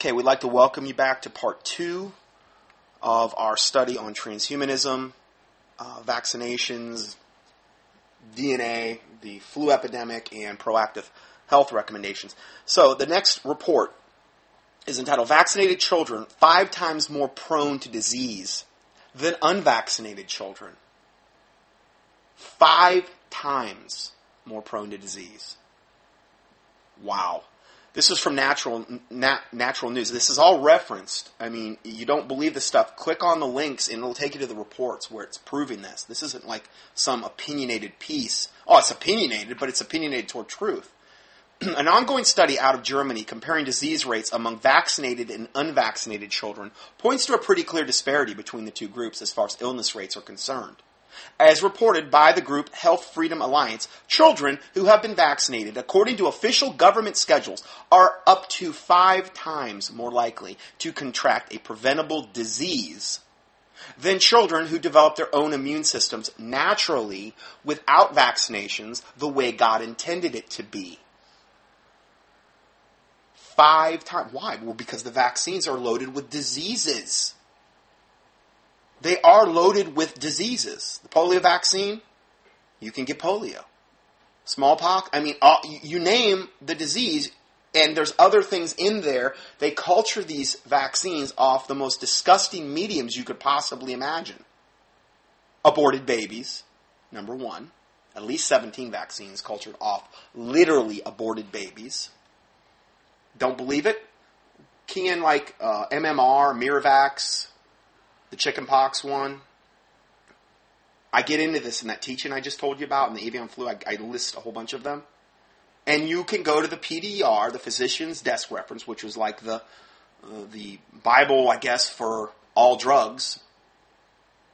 Okay, we'd like to welcome you back to part two of our study on transhumanism, uh, vaccinations, DNA, the flu epidemic, and proactive health recommendations. So the next report is entitled Vaccinated Children Five Times More Prone to Disease Than Unvaccinated Children. Five times more prone to disease. Wow. This is from Natural nat, Natural News. This is all referenced. I mean, you don't believe this stuff. Click on the links and it'll take you to the reports where it's proving this. This isn't like some opinionated piece. Oh, it's opinionated, but it's opinionated toward truth. An ongoing study out of Germany comparing disease rates among vaccinated and unvaccinated children points to a pretty clear disparity between the two groups as far as illness rates are concerned. As reported by the group Health Freedom Alliance, children who have been vaccinated, according to official government schedules, are up to five times more likely to contract a preventable disease than children who develop their own immune systems naturally without vaccinations the way God intended it to be. Five times. Why? Well, because the vaccines are loaded with diseases they are loaded with diseases. The polio vaccine, you can get polio. Smallpox, I mean, uh, you name the disease, and there's other things in there. They culture these vaccines off the most disgusting mediums you could possibly imagine. Aborted babies, number one. At least 17 vaccines cultured off literally aborted babies. Don't believe it? Key in like uh, MMR, Miravax, the chickenpox one. I get into this in that teaching I just told you about in the avian flu. I, I list a whole bunch of them. And you can go to the PDR, the physician's desk reference, which was like the uh, the Bible, I guess, for all drugs.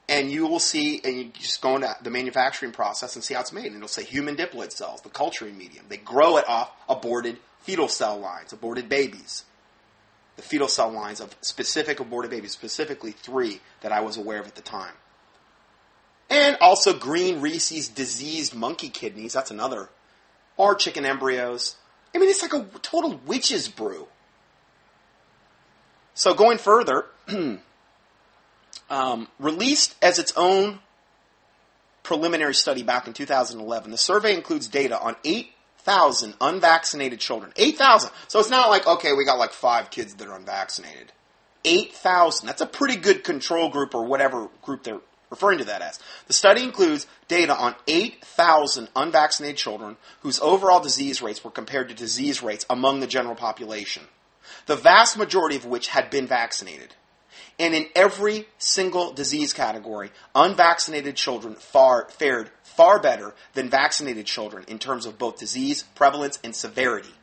And you will see, and you just go into the manufacturing process and see how it's made. And it'll say human diploid cells, the culturing medium. They grow it off aborted fetal cell lines, aborted babies the fetal cell lines of specific aborted babies, specifically three that I was aware of at the time. And also green Rhesus diseased monkey kidneys, that's another. Or chicken embryos. I mean, it's like a total witch's brew. So going further, um, released as its own preliminary study back in 2011, the survey includes data on eight 8,000 unvaccinated children. 8,000. So it's not like, okay, we got like five kids that are unvaccinated. 8,000. That's a pretty good control group or whatever group they're referring to that as. The study includes data on 8,000 unvaccinated children whose overall disease rates were compared to disease rates among the general population, the vast majority of which had been vaccinated. And in every single disease category, unvaccinated children far, fared far better than vaccinated children in terms of both disease prevalence and severity.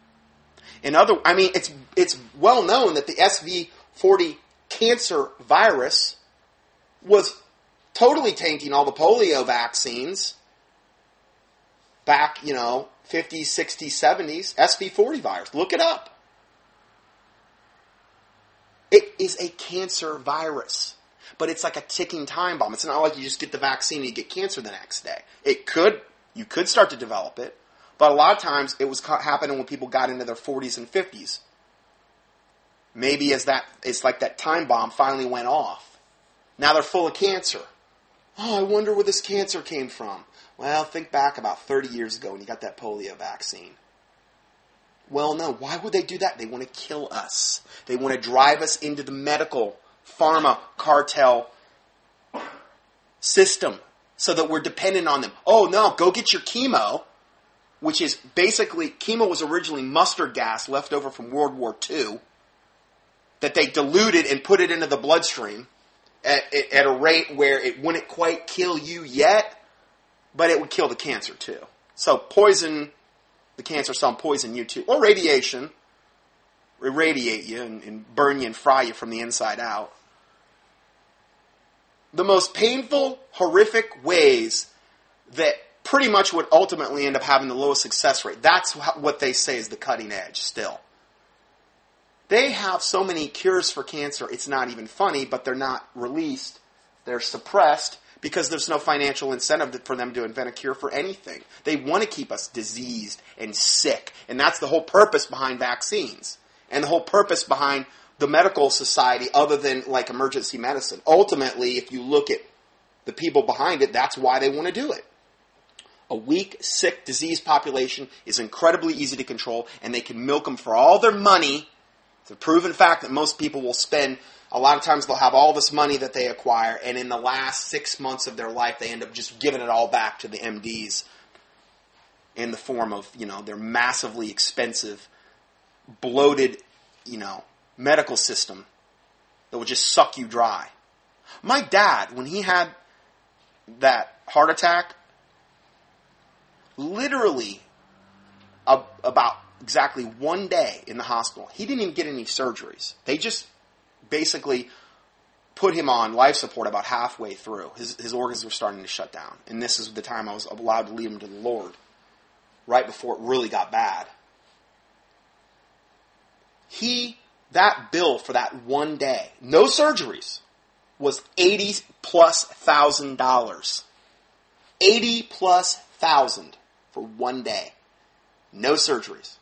In other, I mean, it's it's well known that the SV40 cancer virus was totally tainting all the polio vaccines back, you know, 50s, 60s, 70s. SV40 virus. Look it up. It is a cancer virus but it's like a ticking time bomb. It's not like you just get the vaccine and you get cancer the next day. It could, you could start to develop it, but a lot of times it was happening when people got into their 40s and 50s. Maybe as that, it's like that time bomb finally went off. Now they're full of cancer. Oh, I wonder where this cancer came from. Well, think back about 30 years ago when you got that polio vaccine. Well, no. Why would they do that? They want to kill us. They want to drive us into the medical pharma cartel system so that we're dependent on them. Oh no, go get your chemo, which is basically chemo was originally mustard gas left over from World War II that they diluted and put it into the bloodstream at, at a rate where it wouldn't quite kill you yet, but it would kill the cancer too. So poison the cancer cell poison you too, or radiation irradiate you and, and burn you and fry you from the inside out. The most painful, horrific ways that pretty much would ultimately end up having the lowest success rate. That's what they say is the cutting edge still. They have so many cures for cancer, it's not even funny, but they're not released. They're suppressed because there's no financial incentive for them to invent a cure for anything. They want to keep us diseased and sick, and that's the whole purpose behind vaccines and the whole purpose behind the medical society other than like emergency medicine. Ultimately, if you look at the people behind it, that's why they want to do it. A weak, sick, diseased population is incredibly easy to control, and they can milk them for all their money. It's a proven fact that most people will spend, a lot of times they'll have all this money that they acquire, and in the last six months of their life, they end up just giving it all back to the MDs in the form of, you know, their massively expensive, bloated, you know, medical system that will just suck you dry. My dad, when he had that heart attack, literally about exactly one day in the hospital. He didn't even get any surgeries. They just basically put him on life support about halfway through. His, his organs were starting to shut down. And this is the time I was allowed to lead him to the Lord, right before it really got bad. He, that bill for that one day, no surgeries, was 80 plus thousand dollars. 80 plus thousand for one day. No surgeries.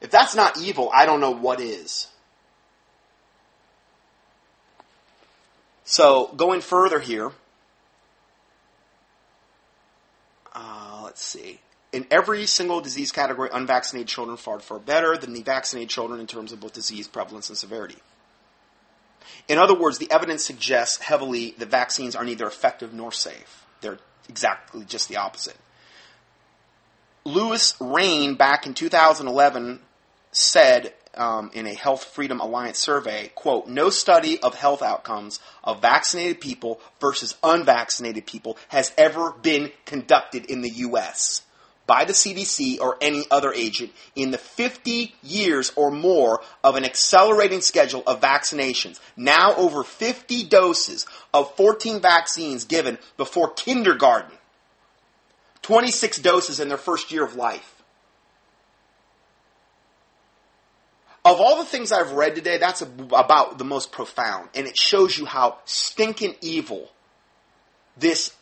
If that's not evil, I don't know what is. So, going further here, uh, let's see. In every single disease category, unvaccinated children fared far better than the vaccinated children in terms of both disease prevalence and severity. In other words, the evidence suggests heavily that vaccines are neither effective nor safe. They're exactly just the opposite. Louis Rain, back in 2011, said um, in a Health Freedom Alliance survey, quote, no study of health outcomes of vaccinated people versus unvaccinated people has ever been conducted in the U.S. by the CDC or any other agent in the 50 years or more of an accelerating schedule of vaccinations. Now over 50 doses of 14 vaccines given before kindergarten. 26 doses in their first year of life. Of all the things I've read today, that's about the most profound. And it shows you how stinking evil this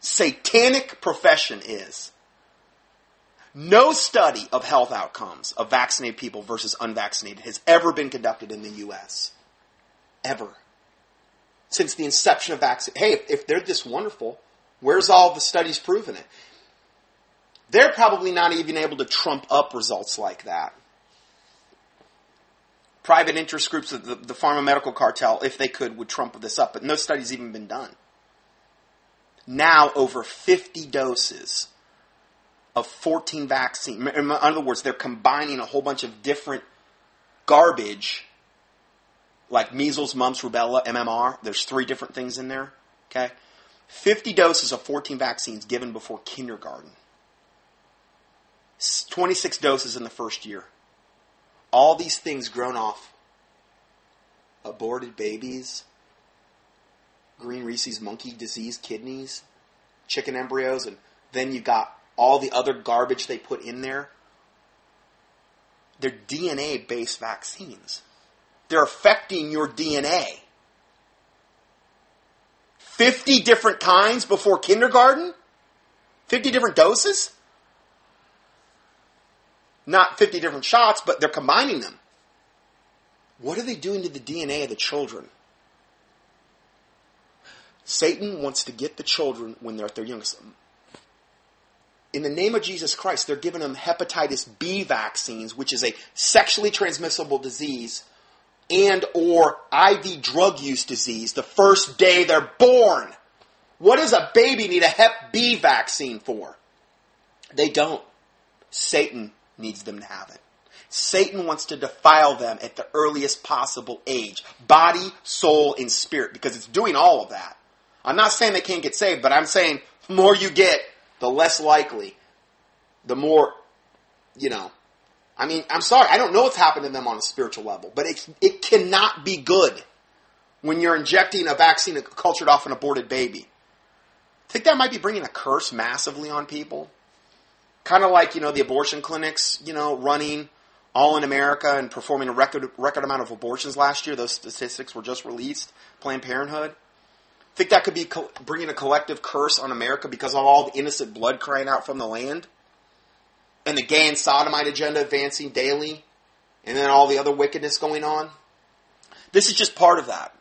satanic profession is. No study of health outcomes of vaccinated people versus unvaccinated has ever been conducted in the U.S. Ever. Since the inception of vaccine. Hey, if, they're this wonderful, where's all the studies proving it? They're probably not even able to trump up results like that private interest groups of the, the pharma medical cartel, if they could, would trump this up. But no study's even been done. Now, over 50 doses of 14 vaccine. In other words, they're combining a whole bunch of different garbage, like measles, mumps, rubella, MMR. There's three different things in there. Okay, 50 doses of 14 vaccines given before kindergarten. 26 doses in the first year all these things grown off aborted babies, green Rhesus monkey disease kidneys, chicken embryos, and then you got all the other garbage they put in there. They're DNA based vaccines. They're affecting your DNA. 50 different kinds before kindergarten? 50 different doses? Not 50 different shots, but they're combining them. What are they doing to the DNA of the children? Satan wants to get the children when they're at their youngest. In the name of Jesus Christ, they're giving them hepatitis B vaccines, which is a sexually transmissible disease, and or IV drug use disease the first day they're born. What does a baby need a hep B vaccine for? They don't. Satan needs them to have it. Satan wants to defile them at the earliest possible age body, soul, and spirit because it's doing all of that. I'm not saying they can't get saved, but I'm saying the more you get, the less likely, the more, you know. I mean, I'm sorry, I don't know what's happened to them on a spiritual level, but it, it cannot be good when you're injecting a vaccine cultured off an aborted baby. I think that might be bringing a curse massively on people kind of like you know the abortion clinics, you know, running all in America and performing a record record amount of abortions last year. Those statistics were just released. Planned Parenthood. Think that could be co- bringing a collective curse on America because of all the innocent blood crying out from the land, and the gay and sodomite agenda advancing daily. and then all the other wickedness going on. This is just part of that.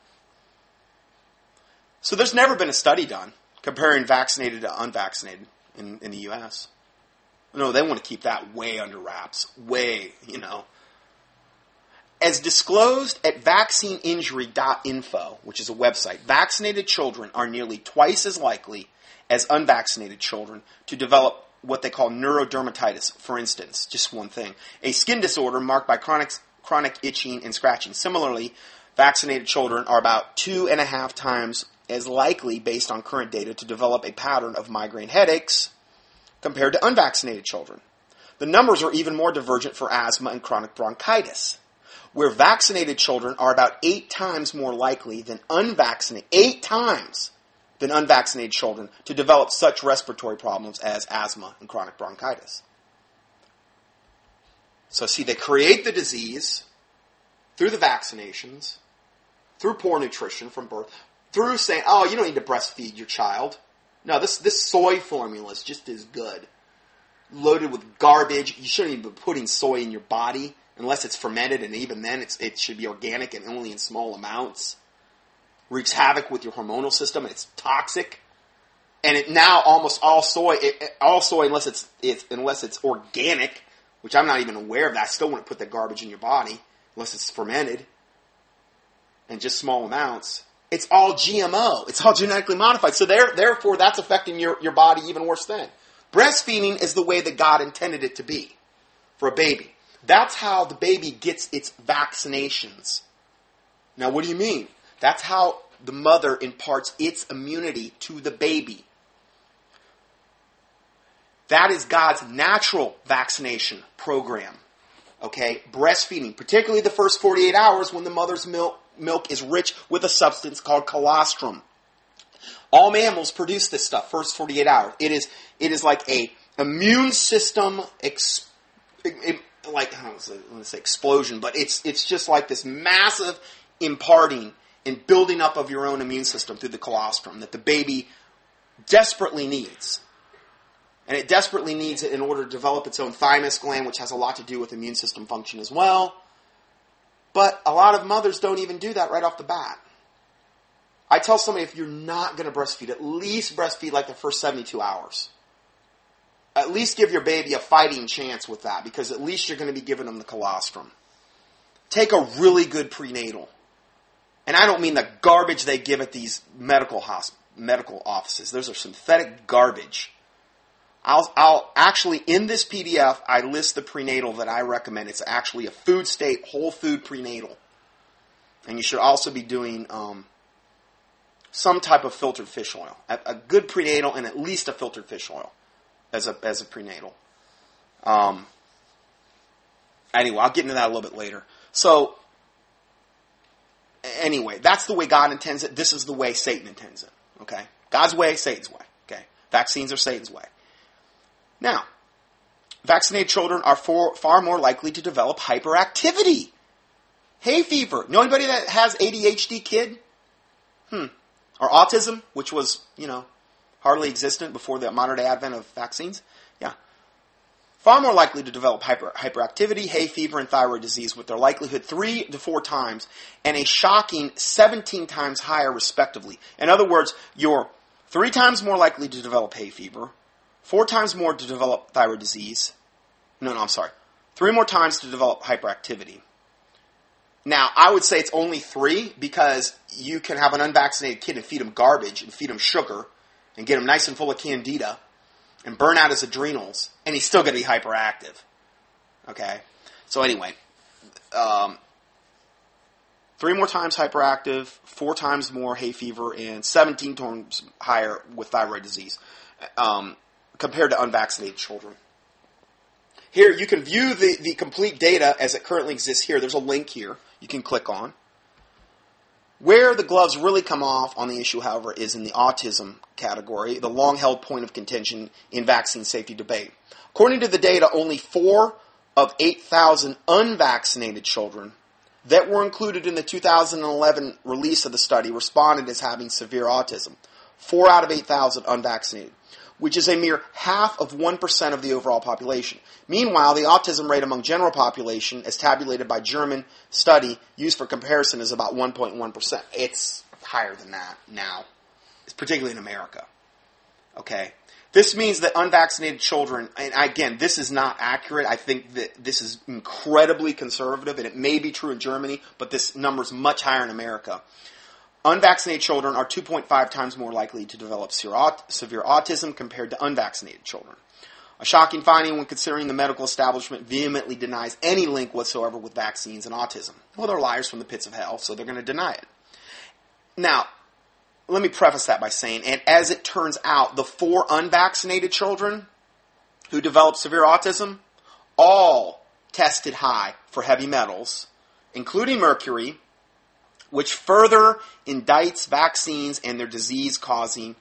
So there's never been a study done comparing vaccinated to unvaccinated in, in the U.S. No, they want to keep that way under wraps. Way, you know. As disclosed at vaccineinjury.info, which is a website, vaccinated children are nearly twice as likely as unvaccinated children to develop what they call neurodermatitis, for instance, just one thing, a skin disorder marked by chronic, chronic itching and scratching. Similarly, vaccinated children are about two and a half times as likely, based on current data, to develop a pattern of migraine headaches compared to unvaccinated children. The numbers are even more divergent for asthma and chronic bronchitis, where vaccinated children are about eight times more likely than unvaccinated, eight times than unvaccinated children to develop such respiratory problems as asthma and chronic bronchitis. So, see, they create the disease through the vaccinations, through poor nutrition from birth, through saying, oh, you don't need to breastfeed your child. No, this, this soy formula is just as good. Loaded with garbage. You shouldn't even be putting soy in your body unless it's fermented, and even then it's it should be organic and only in small amounts. Wreaks havoc with your hormonal system, it's toxic. And it now almost all soy, it, all soy unless it's, it's unless it's organic, which I'm not even aware of that. I still wouldn't put the garbage in your body unless it's fermented and just small amounts it's all GMO. It's all genetically modified. So there, therefore, that's affecting your, your body even worse than. Breastfeeding is the way that God intended it to be for a baby. That's how the baby gets its vaccinations. Now, what do you mean? That's how the mother imparts its immunity to the baby. That is God's natural vaccination program. Okay? Breastfeeding, particularly the first 48 hours when the mother's milk milk is rich with a substance called colostrum. All mammals produce this stuff first 48 hours. It is it is like a immune system ex, like don't say explosion, but it's it's just like this massive imparting and building up of your own immune system through the colostrum that the baby desperately needs. And it desperately needs it in order to develop its own thymus gland, which has a lot to do with immune system function as well. But a lot of mothers don't even do that right off the bat. I tell somebody if you're not going to breastfeed, at least breastfeed like the first 72 hours. At least give your baby a fighting chance with that because at least you're going to be giving them the colostrum. Take a really good prenatal. And I don't mean the garbage they give at these medical hosp- medical offices. Those are synthetic garbage. I'll, I'll actually, in this PDF, I list the prenatal that I recommend. It's actually a food state, whole food prenatal. And you should also be doing um, some type of filtered fish oil. A, a, good prenatal and at least a filtered fish oil as a, as a prenatal. Um, anyway, I'll get into that a little bit later. So, anyway, that's the way God intends it. This is the way Satan intends it. Okay? God's way, Satan's way. Okay? Vaccines are Satan's way. Now, vaccinated children are for, far more likely to develop hyperactivity. Hay fever. Know anybody that has ADHD kid? Hmm. Or autism, which was, you know, hardly existent before the modern day advent of vaccines? Yeah. Far more likely to develop hyper, hyperactivity, hay fever, and thyroid disease with their likelihood three to four times and a shocking 17 times higher respectively. In other words, you're three times more likely to develop hay fever, four times more to develop thyroid disease. No, no, I'm sorry. Three more times to develop hyperactivity. Now, I would say it's only three because you can have an unvaccinated kid and feed him garbage and feed him sugar and get him nice and full of candida and burn out his adrenals, and he's still going to be hyperactive. Okay? So, anyway, um, three more times hyperactive, four times more hay fever, and 17 times higher with thyroid disease. Um, compared to unvaccinated children. Here, you can view the, the complete data as it currently exists here. There's a link here you can click on. Where the gloves really come off on the issue, however, is in the autism category, the long held point of contention in vaccine safety debate. According to the data, only four of 8,000 unvaccinated children that were included in the 2011 release of the study responded as having severe autism. Four out of 8,000 unvaccinated which is a mere half of 1% of the overall population. Meanwhile, the autism rate among general population, as tabulated by German study used for comparison, is about 1.1%. It's higher than that now, it's particularly in America. Okay? This means that unvaccinated children, and again, this is not accurate. I think that this is incredibly conservative, and it may be true in Germany, but this number is much higher in America. Unvaccinated children are 2.5 times more likely to develop severe autism compared to unvaccinated children. A shocking finding when considering the medical establishment vehemently denies any link whatsoever with vaccines and autism. Well, they're liars from the pits of hell, so they're going to deny it. Now, let me preface that by saying, and as it turns out, the four unvaccinated children who developed severe autism all tested high for heavy metals, including mercury, which further indicts vaccines and their disease causing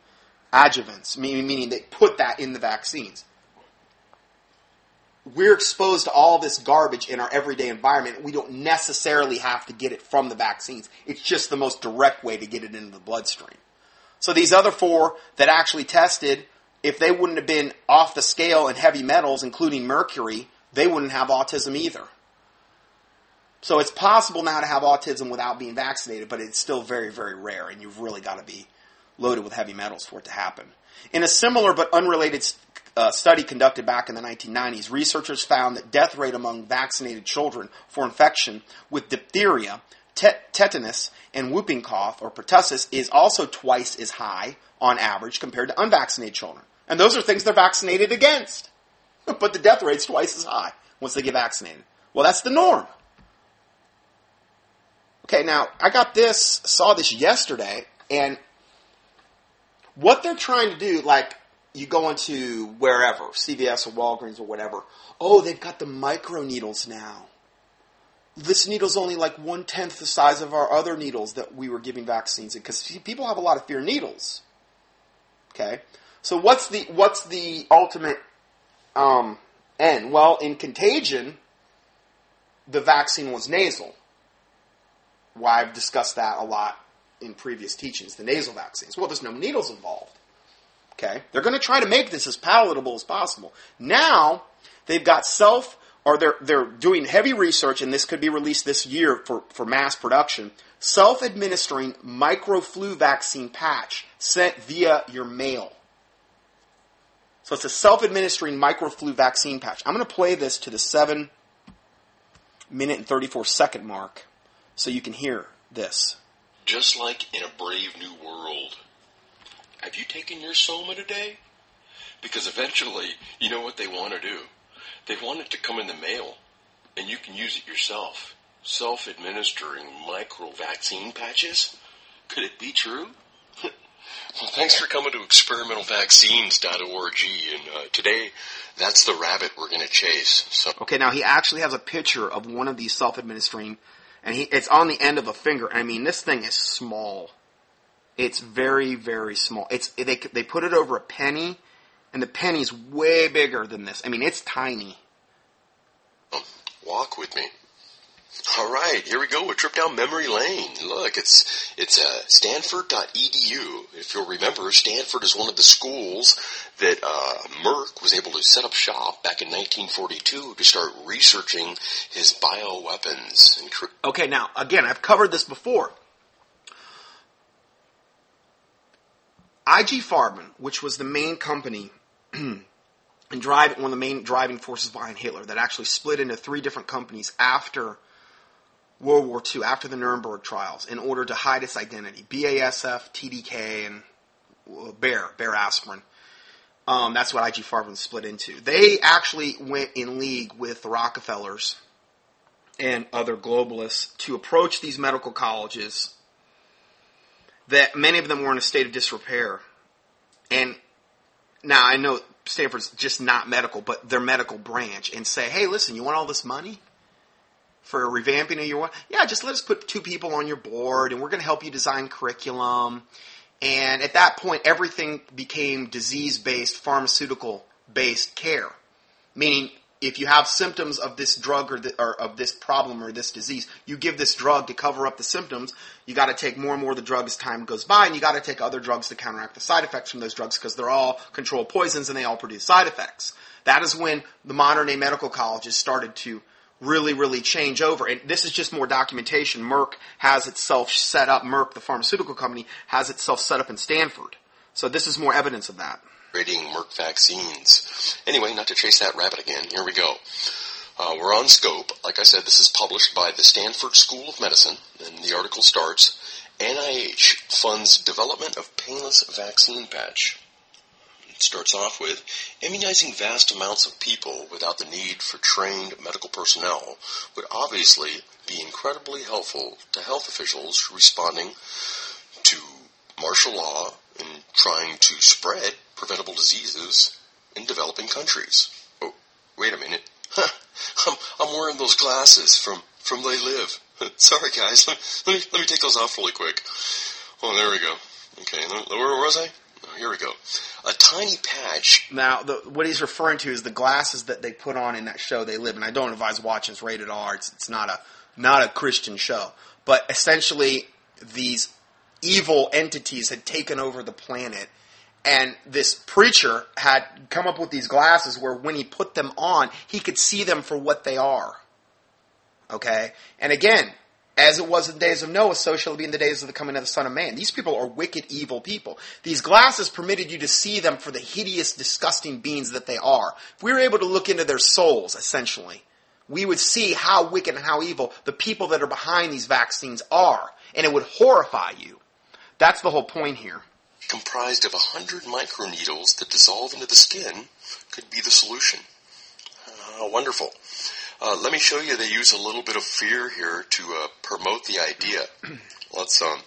adjuvants, meaning they put that in the vaccines. We're exposed to all this garbage in our everyday environment. We don't necessarily have to get it from the vaccines. It's just the most direct way to get it into the bloodstream. So these other four that actually tested, if they wouldn't have been off the scale in heavy metals, including mercury, they wouldn't have autism either. So it's possible now to have autism without being vaccinated, but it's still very, very rare, and you've really got to be loaded with heavy metals for it to happen. In a similar but unrelated uh, study conducted back in the 1990s, researchers found that death rate among vaccinated children for infection with diphtheria, tetanus, and whooping cough or pertussis is also twice as high on average compared to unvaccinated children. And those are things they're vaccinated against. But the death rate's twice as high once they get vaccinated. Well, that's the norm. Okay, now I got this, saw this yesterday, and what they're trying to do, like you go into wherever, CVS or Walgreens or whatever, oh, they've got the micro needles now. This needle's only like one tenth the size of our other needles that we were giving vaccines in, because people have a lot of fear needles. Okay, so what's the what's the ultimate um, end? Well, in contagion, the vaccine was nasal why I've discussed that a lot in previous teachings, the nasal vaccines. Well, there's no needles involved. Okay? They're going to try to make this as palatable as possible. Now, they've got self, or they're, they're doing heavy research, and this could be released this year for, for mass production, self-administering microflu vaccine patch sent via your mail. So it's a self-administering microflu vaccine patch. I'm going to play this to the 7 minute and 34 second mark so you can hear this. Just like in a brave new world. Have you taken your soma today? Because eventually, you know what they want to do? They want it to come in the mail, and you can use it yourself. Self administering micro vaccine patches? Could it be true? well, thanks for coming to experimentalvaccines.org, and uh, today, that's the rabbit we're going to chase. So. Okay, now he actually has a picture of one of these self administering and he, it's on the end of a finger. I mean, this thing is small. It's very, very small. It's they they put it over a penny, and the penny's way bigger than this. I mean, it's tiny. Walk with me. All right, here we go. A trip down memory lane. Look, it's it's uh, Stanford.edu. If you'll remember, Stanford is one of the schools that uh, Merck was able to set up shop back in 1942 to start researching his bioweapons. Okay, now again, I've covered this before. IG Farben, which was the main company and drive one of the main driving forces behind Hitler, that actually split into three different companies after World War II, after the Nuremberg trials, in order to hide its identity. BASF, TDK, and Bayer, Bayer Aspirin. Um, that's what IG Farben split into. They actually went in league with the Rockefellers and other globalists to approach these medical colleges that many of them were in a state of disrepair. And now I know Stanford's just not medical, but their medical branch, and say, hey, listen, you want all this money? For revamping of your one. yeah just let us put two people on your board and we're going to help you design curriculum and at that point everything became disease based pharmaceutical based care meaning if you have symptoms of this drug or, the, or of this problem or this disease, you give this drug to cover up the symptoms. You got to take more and more of the drug as time goes by, and you got to take other drugs to counteract the side effects from those drugs because they're all controlled poisons and they all produce side effects. That is when the modern day medical colleges started to really, really change over. And this is just more documentation. Merck has itself set up, Merck, the pharmaceutical company, has itself set up in Stanford. So this is more evidence of that. Rating Merck vaccines. Anyway, not to chase that rabbit again, here we go. Uh, we're on scope. Like I said, this is published by the Stanford School of Medicine, and the article starts NIH funds development of painless vaccine patch starts off with immunizing vast amounts of people without the need for trained medical personnel would obviously be incredibly helpful to health officials responding to martial law and trying to spread preventable diseases in developing countries. Oh, wait a minute. I'm, I'm wearing those glasses from, from They Live. Sorry, guys. Let, let, me, let me take those off really quick. Oh, there we go. Okay, where was I? Here we go. A tiny patch. Now, the, what he's referring to is the glasses that they put on in that show They Live, and I don't advise watching. It's rated R. It's, it's not a not a Christian show, but essentially these evil entities had taken over the planet, and this preacher had come up with these glasses where when he put them on, he could see them for what they are. Okay, and again, as it was in the days of Noah, so shall it be in the days of the coming of the Son of Man. These people are wicked, evil people. These glasses permitted you to see them for the hideous, disgusting beings that they are. If we were able to look into their souls, essentially, we would see how wicked and how evil the people that are behind these vaccines are, and it would horrify you. That's the whole point here. Comprised of a hundred microneedles that dissolve into the skin could be the solution. Uh, wonderful. Uh, let me show you they use a little bit of fear here to uh, promote the idea. Let's um,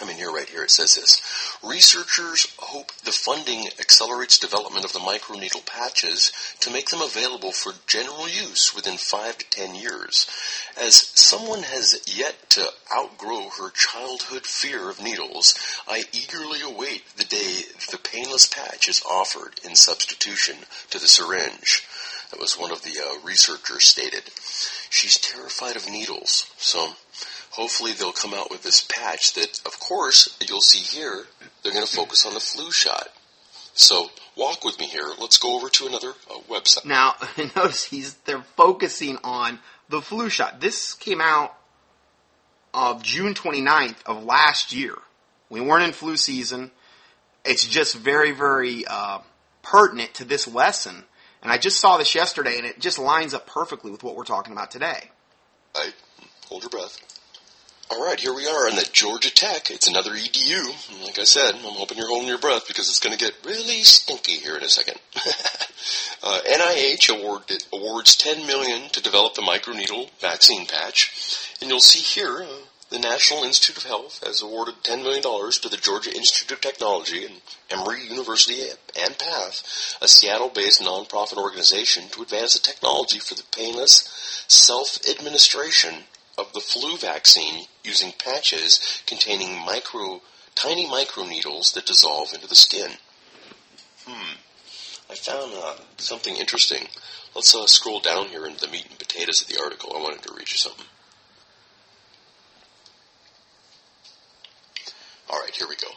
I mean here right here it says this. Researchers hope the funding accelerates development of the microneedle patches to make them available for general use within 5 to 10 years. As someone has yet to outgrow her childhood fear of needles, I eagerly await the day the painless patch is offered in substitution to the syringe. That was one of the uh, researchers stated. She's terrified of needles, so hopefully they'll come out with this patch that, of course, you'll see here, they're going to focus on the flu shot. So walk with me here. Let's go over to another uh, website. Now, notice he's they're focusing on the flu shot. This came out of June 29th of last year. We weren't in flu season. It's just very, very uh, pertinent to this lesson and I just saw this yesterday, and it just lines up perfectly with what we're talking about today. Right. Hold your breath. All right, here we are on the Georgia Tech. It's another EDU. Like I said, I'm hoping you're holding your breath because it's going to get really stinky here in a second. uh, NIH awarded, awards 10 million to develop the microneedle vaccine patch, and you'll see here uh, the National Institute of Health has awarded $10 million to the Georgia Institute of Technology and Emory University and PATH, a Seattle-based nonprofit organization to advance the technology for the painless self-administration of the flu vaccine using patches containing micro, tiny microneedles that dissolve into the skin. Hmm. I found uh, something interesting. Let's uh, scroll down here into the meat and potatoes of the article. I wanted to read you something. Alright, here we go.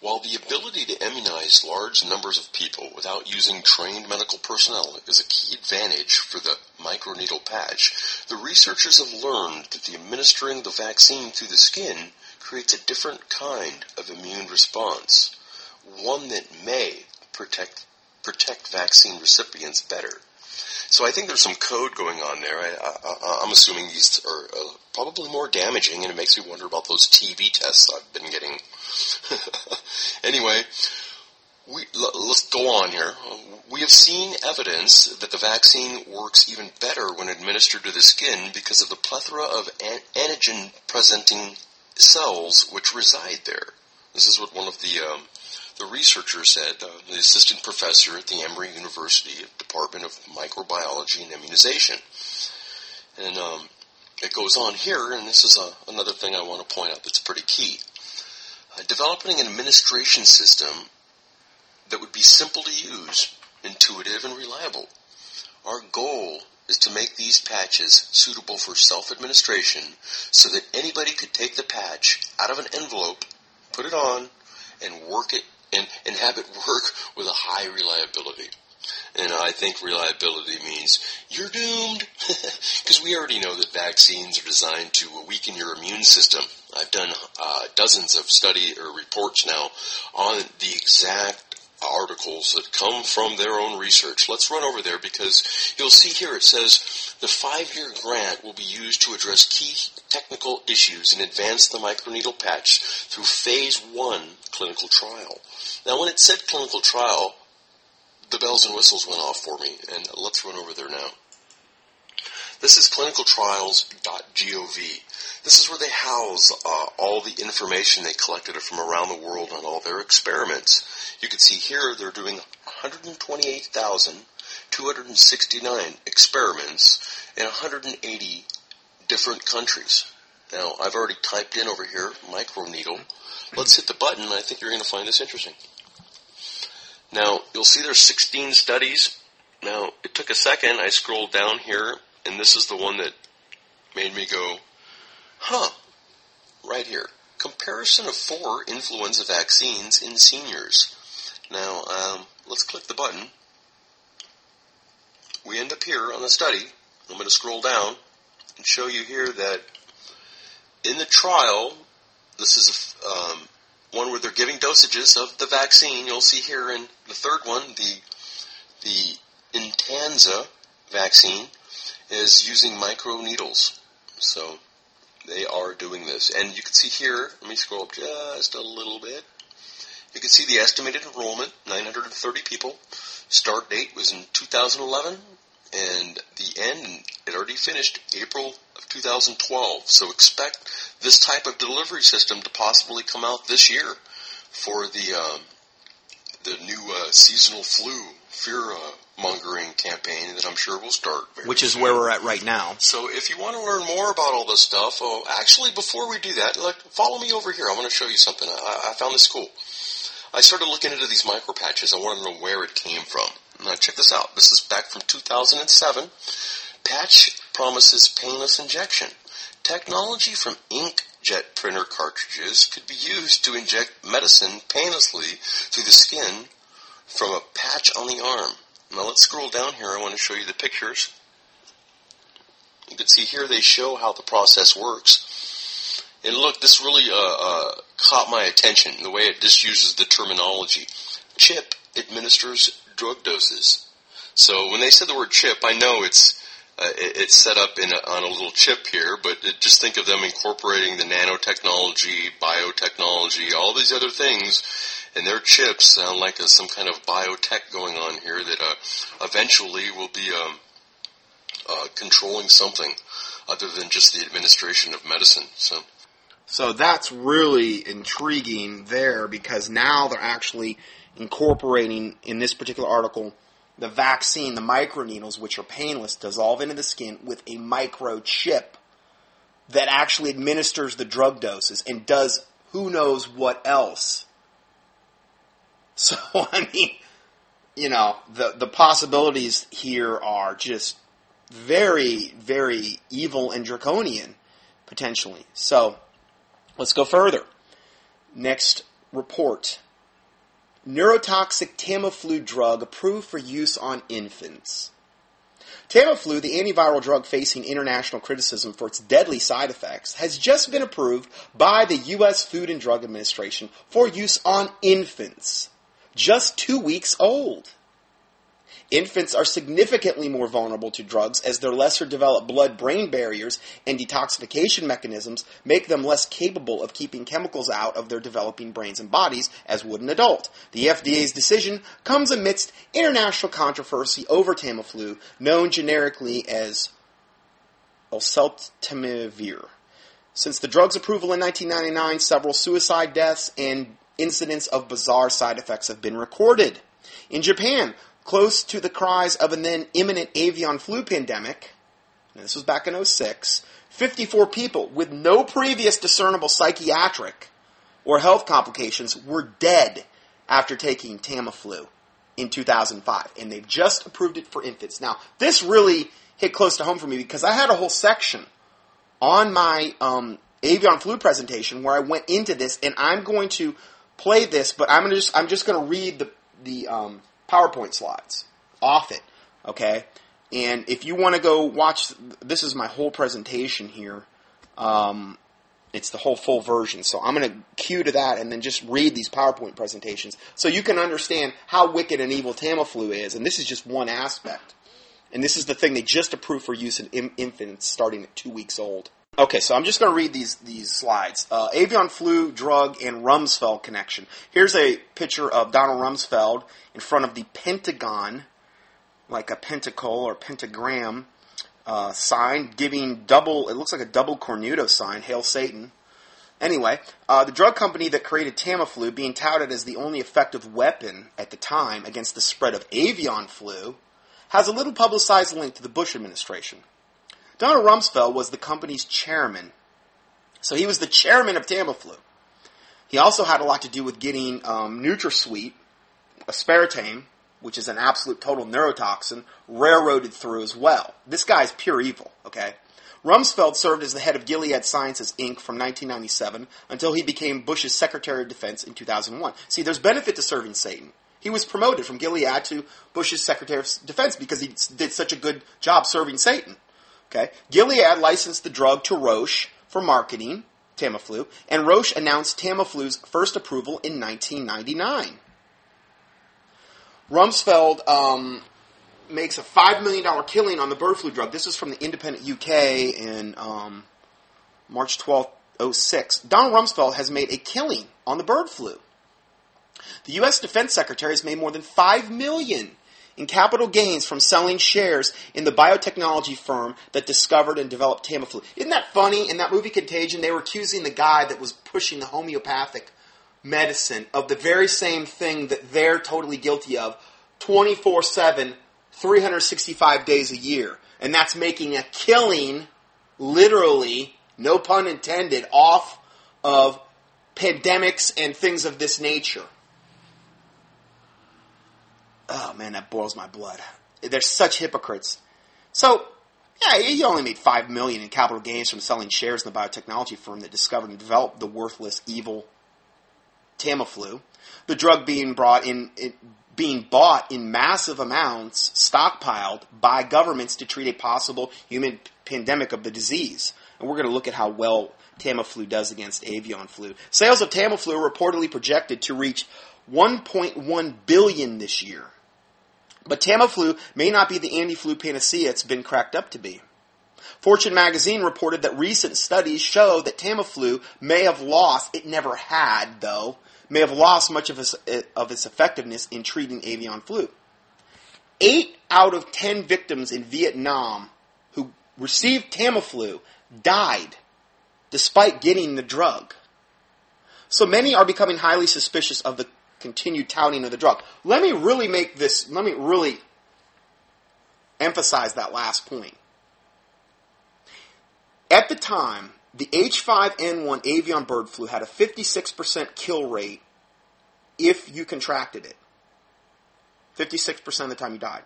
While the ability to immunize large numbers of people without using trained medical personnel is a key advantage for the microneedle patch, the researchers have learned that the administering the vaccine through the skin creates a different kind of immune response, one that may protect protect vaccine recipients better. So I think there's some code going on there. I, am assuming these are uh, probably more damaging, and it makes me wonder about those TB tests I've been getting. anyway, we, let's go on here. We have seen evidence that the vaccine works even better when administered to the skin because of the plethora of an- antigen-presenting cells which reside there. This is what one of the um, the researcher said, uh, the assistant professor at the Emory University Department of Microbiology and Immunization. And um, it goes on here, and this is a, another thing I want to point out that's pretty key. Uh, developing an administration system that would be simple to use, intuitive, and reliable. Our goal is to make these patches suitable for self-administration so that anybody could take the patch out of an envelope, put it on, and work it and, and have it work with a high reliability. And I think reliability means you're doomed because we already know that vaccines are designed to weaken your immune system. I've done uh, dozens of study or reports now on the exact articles that come from their own research. Let's run over there because you'll see here it says the five-year grant will be used to address key technical issues and advance the microneedle patch through phase one clinical trial. Now when it said clinical trial, the bells and whistles went off for me, and let's run over there now. This is clinicaltrials.gov. This is where they house uh, all the information they collected from around the world on all their experiments. You can see here they're doing 128,269 experiments in 180 different countries. Now, I've already typed in over here, microneedle. Let's hit the button, I think you're going to find this interesting. Now, you'll see there's 16 studies. Now, it took a second. I scrolled down here, and this is the one that made me go, huh, right here. Comparison of four influenza vaccines in seniors. Now, um, let's click the button. We end up here on the study. I'm going to scroll down and show you here that in the trial, this is a, um, one where they're giving dosages of the vaccine. You'll see here in the third one, the the Influenza vaccine is using microneedles. So they are doing this. And you can see here, let me scroll up just a little bit. You can see the estimated enrollment, 930 people. Start date was in 2011, and the end, it already finished April of 2012. So expect this type of delivery system to possibly come out this year for the um, the new uh, seasonal flu fear mongering campaign that I'm sure will start. Which is soon. where we're at right now. So if you want to learn more about all this stuff, oh, actually, before we do that, like, follow me over here. I want to show you something. I, I found this cool. I started looking into these micro patches. I wanted to know where it came from. Now check this out. This is back from 2007. Patch promises painless injection. Technology from inkjet printer cartridges could be used to inject medicine painlessly through the skin from a patch on the arm. Now let's scroll down here. I want to show you the pictures. You can see here they show how the process works. And look, this really uh, uh, caught my attention, the way it just uses the terminology. CHIP administers drug doses. So when they said the word chip, I know it's uh, it's set up in a, on a little chip here, but it, just think of them incorporating the nanotechnology, biotechnology, all these other things, and their chips sound like some kind of biotech going on here that uh, eventually will be um, uh, controlling something other than just the administration of medicine. So. So that's really intriguing there because now they're actually incorporating in this particular article the vaccine, the microneedles, which are painless, dissolve into the skin with a microchip that actually administers the drug doses and does who knows what else. So, I mean, you know, the, the possibilities here are just very, very evil and draconian, potentially. So, let's go further. Next report neurotoxic Tamiflu drug approved for use on infants. Tamiflu, the antiviral drug facing international criticism for its deadly side effects, has just been approved by the U.S. Food and Drug Administration for use on infants, just two weeks old. Infants are significantly more vulnerable to drugs as their lesser developed blood brain barriers and detoxification mechanisms make them less capable of keeping chemicals out of their developing brains and bodies as would an adult. The FDA's decision comes amidst international controversy over Tamiflu, known generically as oseltamivir. Since the drug's approval in 1999, several suicide deaths and incidents of bizarre side effects have been recorded. In Japan, close to the cries of an then imminent avian flu pandemic, this was back in 06, 54 people with no previous discernible psychiatric or health complications were dead after taking Tamiflu. in 2005, and they've just approved it for infants. Now, this really hit close to home for me because I had a whole section on my um, avian flu presentation where I went into this, and I'm going to play this, but I'm gonna just I'm just to read the the um, PowerPoint slides off it, okay? And if you want to go watch, this is my whole presentation here. Um, it's the whole full version. So I'm going to cue to that and then just read these PowerPoint presentations so you can understand how wicked and evil Tamiflu is. And this is just one aspect. And this is the thing they just approved for use in infants starting at two weeks old. Okay, so I'm just going to read these these slides. Uh, avian flu drug and Rumsfeld connection. Here's a picture of Donald Rumsfeld in front of the Pentagon, like a pentacle or pentagram uh, sign, giving double. It looks like a double cornuto sign. Hail Satan. Anyway, uh, the drug company that created Tamiflu, being touted as the only effective weapon at the time against the spread of avian flu, has a little publicized link to the Bush administration. Donald Rumsfeld was the company's chairman. So he was the chairman of Tamiflu. He also had a lot to do with getting um, NutraSweet, aspartame, which is an absolute total neurotoxin, railroaded through as well. This guy's pure evil, okay? Rumsfeld served as the head of Gilead Sciences Inc. from 1997 until he became Bush's Secretary of Defense in 2001. See, there's benefit to serving Satan. He was promoted from Gilead to Bush's Secretary of Defense because he did such a good job serving Satan. Okay? Gilead licensed the drug to Roche for marketing, Tamiflu, and Roche announced Tamiflu's first approval in 1999. Rumsfeld um, makes a $5 million killing on the bird flu drug. This is from the Independent UK in um, March 12, 06. Donald Rumsfeld has made a killing on the bird flu. The U.S. Defense Secretary has made more than $5 million in capital gains from selling shares in the biotechnology firm that discovered and developed Tamiflu. Isn't that funny? In that movie Contagion, they were accusing the guy that was pushing the homeopathic medicine of the very same thing that they're totally guilty of 24 7, 365 days a year. And that's making a killing, literally, no pun intended, off of pandemics and things of this nature oh man, that boils my blood. They're such hypocrites. So, yeah, he only made five million in capital gains from selling shares in the biotechnology firm that discovered and developed the worthless, evil Tamiflu. The drug being brought in, being bought in massive amounts, stockpiled by governments to treat a possible human pandemic of the disease. And we're going to look at how well Tamiflu does against avian flu. Sales of Tamiflu are reportedly projected to reach 1.1 billion this year. But Tamiflu may not be the anti-flu panacea it's been cracked up to be. Fortune magazine reported that recent studies show that Tamiflu may have lost, it never had though, may have lost much of its, of its effectiveness in treating avian flu. Eight out of ten victims in Vietnam who received Tamiflu died despite getting the drug. So many are becoming highly suspicious of the continued touting of the drug. Let me really make this, let me really emphasize that last point. At the time, the H5N1 avian bird flu had a 56% kill rate if you contracted it. 56% of the time you died.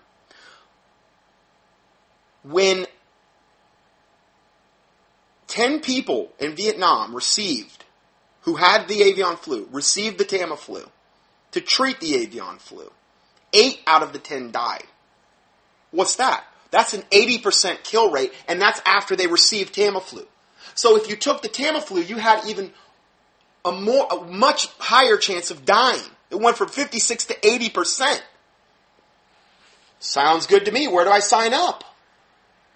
When 10 people in Vietnam received, who had the avian flu, received the Tamiflu, to treat the avian flu. Eight out of the ten died. What's that? That's an 80% kill rate, and that's after they received Tamiflu. So if you took the Tamiflu, you had even a more, a much higher chance of dying. It went from 56 to 80%. Sounds good to me. Where do I sign up?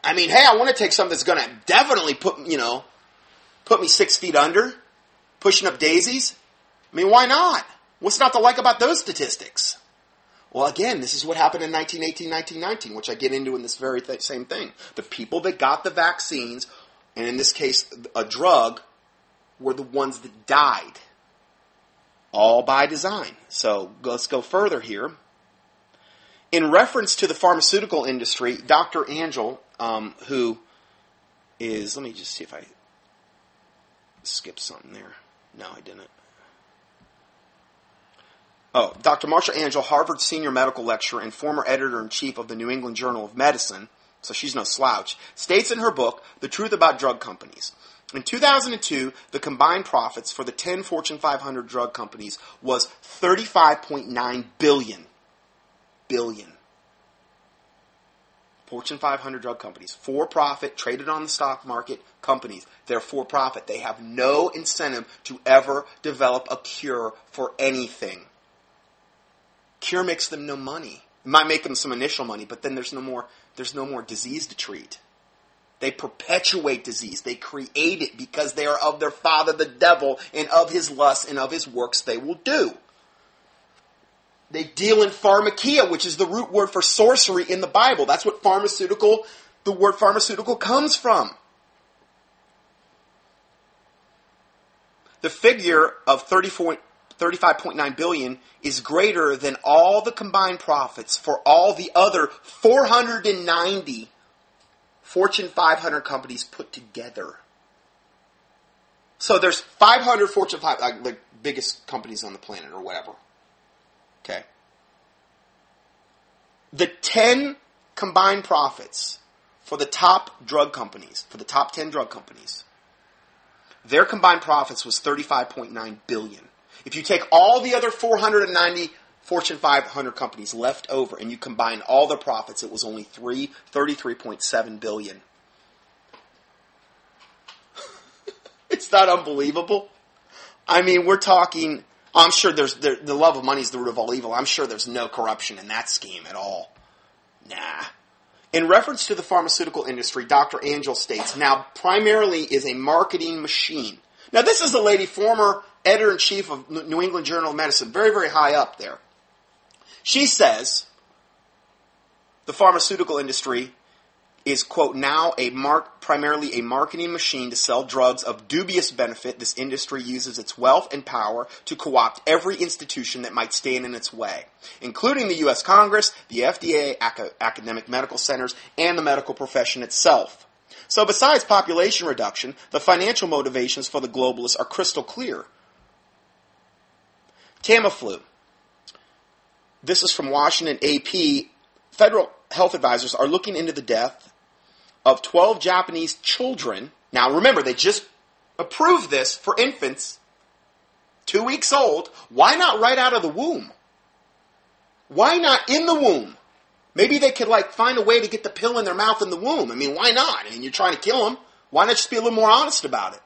I mean, hey, I want to take something that's going to definitely put, you know, put me six feet under, pushing up daisies. I mean, why not? What's not to like about those statistics? Well, again, this is what happened in 1918, 1919, which I get into in this very th- same thing. The people that got the vaccines, and in this case, a drug, were the ones that died. All by design. So let's go further here. In reference to the pharmaceutical industry, Dr. Angell, um, who is, let me just see if I skipped something there. No, I didn't. Oh, Dr. Marcia Angell, Harvard senior medical lecturer and former editor in chief of the New England Journal of Medicine, so she's no slouch, states in her book, The Truth About Drug Companies. In 2002, the combined profits for the 10 Fortune 500 drug companies was 35.9 billion. Billion. Fortune 500 drug companies, for profit, traded on the stock market companies. They're for profit. They have no incentive to ever develop a cure for anything. Cure makes them no money. It might make them some initial money, but then there's no more there's no more disease to treat. They perpetuate disease. They create it because they are of their father the devil and of his lusts and of his works they will do. They deal in pharmakia, which is the root word for sorcery in the Bible. That's what pharmaceutical, the word pharmaceutical comes from. The figure of 35.9 billion is greater than all the combined profits for all the other 490 Fortune 500 companies put together. So there's 500 Fortune 5, like the biggest companies on the planet or whatever. Okay. The 10 combined profits for the top drug companies, for the top 10 drug companies, their combined profits was 35.9 billion. If you take all the other 490 Fortune 500 companies left over and you combine all their profits, it was only 3 33.7 billion. it's not unbelievable. I mean, we're talking I'm sure there's the, the love of money is the root of all evil. I'm sure there's no corruption in that scheme at all. Nah. In reference to the pharmaceutical industry, Dr. Angell states, now primarily is a marketing machine. Now this is a lady, former editor in chief of New England Journal of Medicine, very, very high up there. She says the pharmaceutical industry is quote now a mark primarily a marketing machine to sell drugs of dubious benefit. This industry uses its wealth and power to co-opt every institution that might stand in its way including the US Congress the FDA ac- academic medical centers and the medical profession itself. So besides population reduction the financial motivations for the globalists are crystal clear Tamiflu this is from Washington AP federal health advisors are looking into the death of 12 Japanese children. Now remember, they just approved this for infants two weeks old. Why not right out of the womb? Why not in the womb? Maybe they could like find a way to get the pill in their mouth in the womb. I mean, why not? I mean, you're trying to kill them. Why not just be a little more honest about it?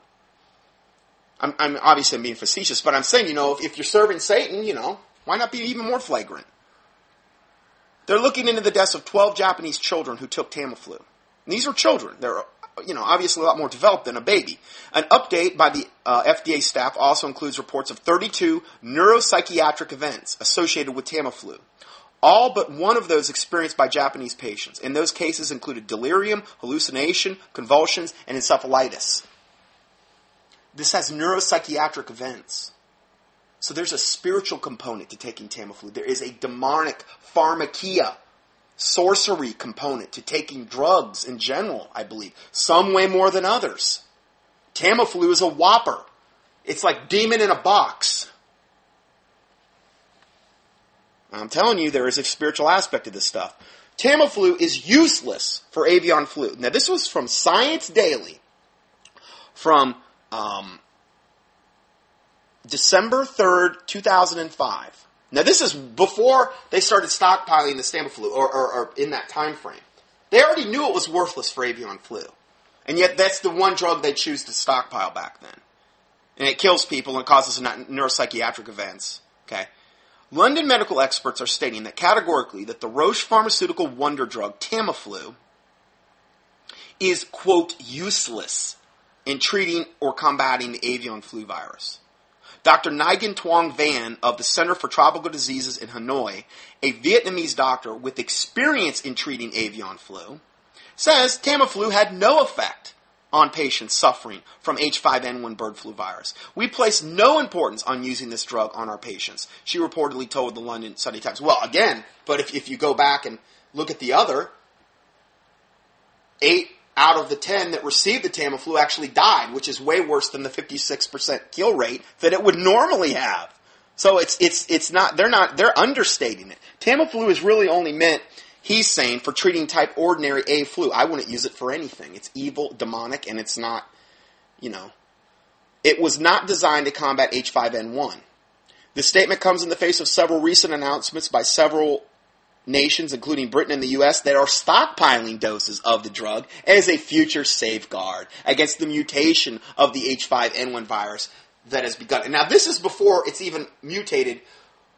I'm, I'm obviously being facetious, but I'm saying, you know, if, if you're serving Satan, you know, why not be even more flagrant? They're looking into the deaths of 12 Japanese children who took Tamiflu. These are children. They're you know, obviously a lot more developed than a baby. An update by the uh, FDA staff also includes reports of 32 neuropsychiatric events associated with Tamiflu. All but one of those experienced by Japanese patients. In those cases included delirium, hallucination, convulsions, and encephalitis. This has neuropsychiatric events. So there's a spiritual component to taking Tamiflu. There is a demonic pharmakia sorcery component to taking drugs in general, I believe. Some way more than others. Tamiflu is a whopper. It's like demon in a box. I'm telling you, there is a spiritual aspect to this stuff. Tamiflu is useless for avian flu. Now, this was from Science Daily from um, December 3rd, 2005. Now, this is before they started stockpiling the Tamiflu, or, or, or in that time frame. They already knew it was worthless for avian flu. And yet, that's the one drug they choose to stockpile back then. And it kills people and causes neuropsychiatric events. Okay? London medical experts are stating that categorically that the Roche pharmaceutical wonder drug Tamiflu is, quote, useless in treating or combating the avian flu virus. Dr. Nguyen Tuong Van of the Center for Tropical Diseases in Hanoi, a Vietnamese doctor with experience in treating avian flu, says Tamiflu had no effect on patients suffering from H5N1 bird flu virus. We place no importance on using this drug on our patients, she reportedly told the London Sunday Times. Well, again, but if, if you go back and look at the other, eight out of the 10 that received the Tamiflu actually died, which is way worse than the 56% kill rate that it would normally have. So it's it's it's not they're not they're understating it. Tamiflu is really only meant he's saying for treating type ordinary A flu. I wouldn't use it for anything. It's evil, demonic, and it's not, you know, it was not designed to combat H5N1. This statement comes in the face of several recent announcements by several nations, including Britain and the U.S., that are stockpiling doses of the drug as a future safeguard against the mutation of the H5N1 virus that has begun. And now this is before it's even mutated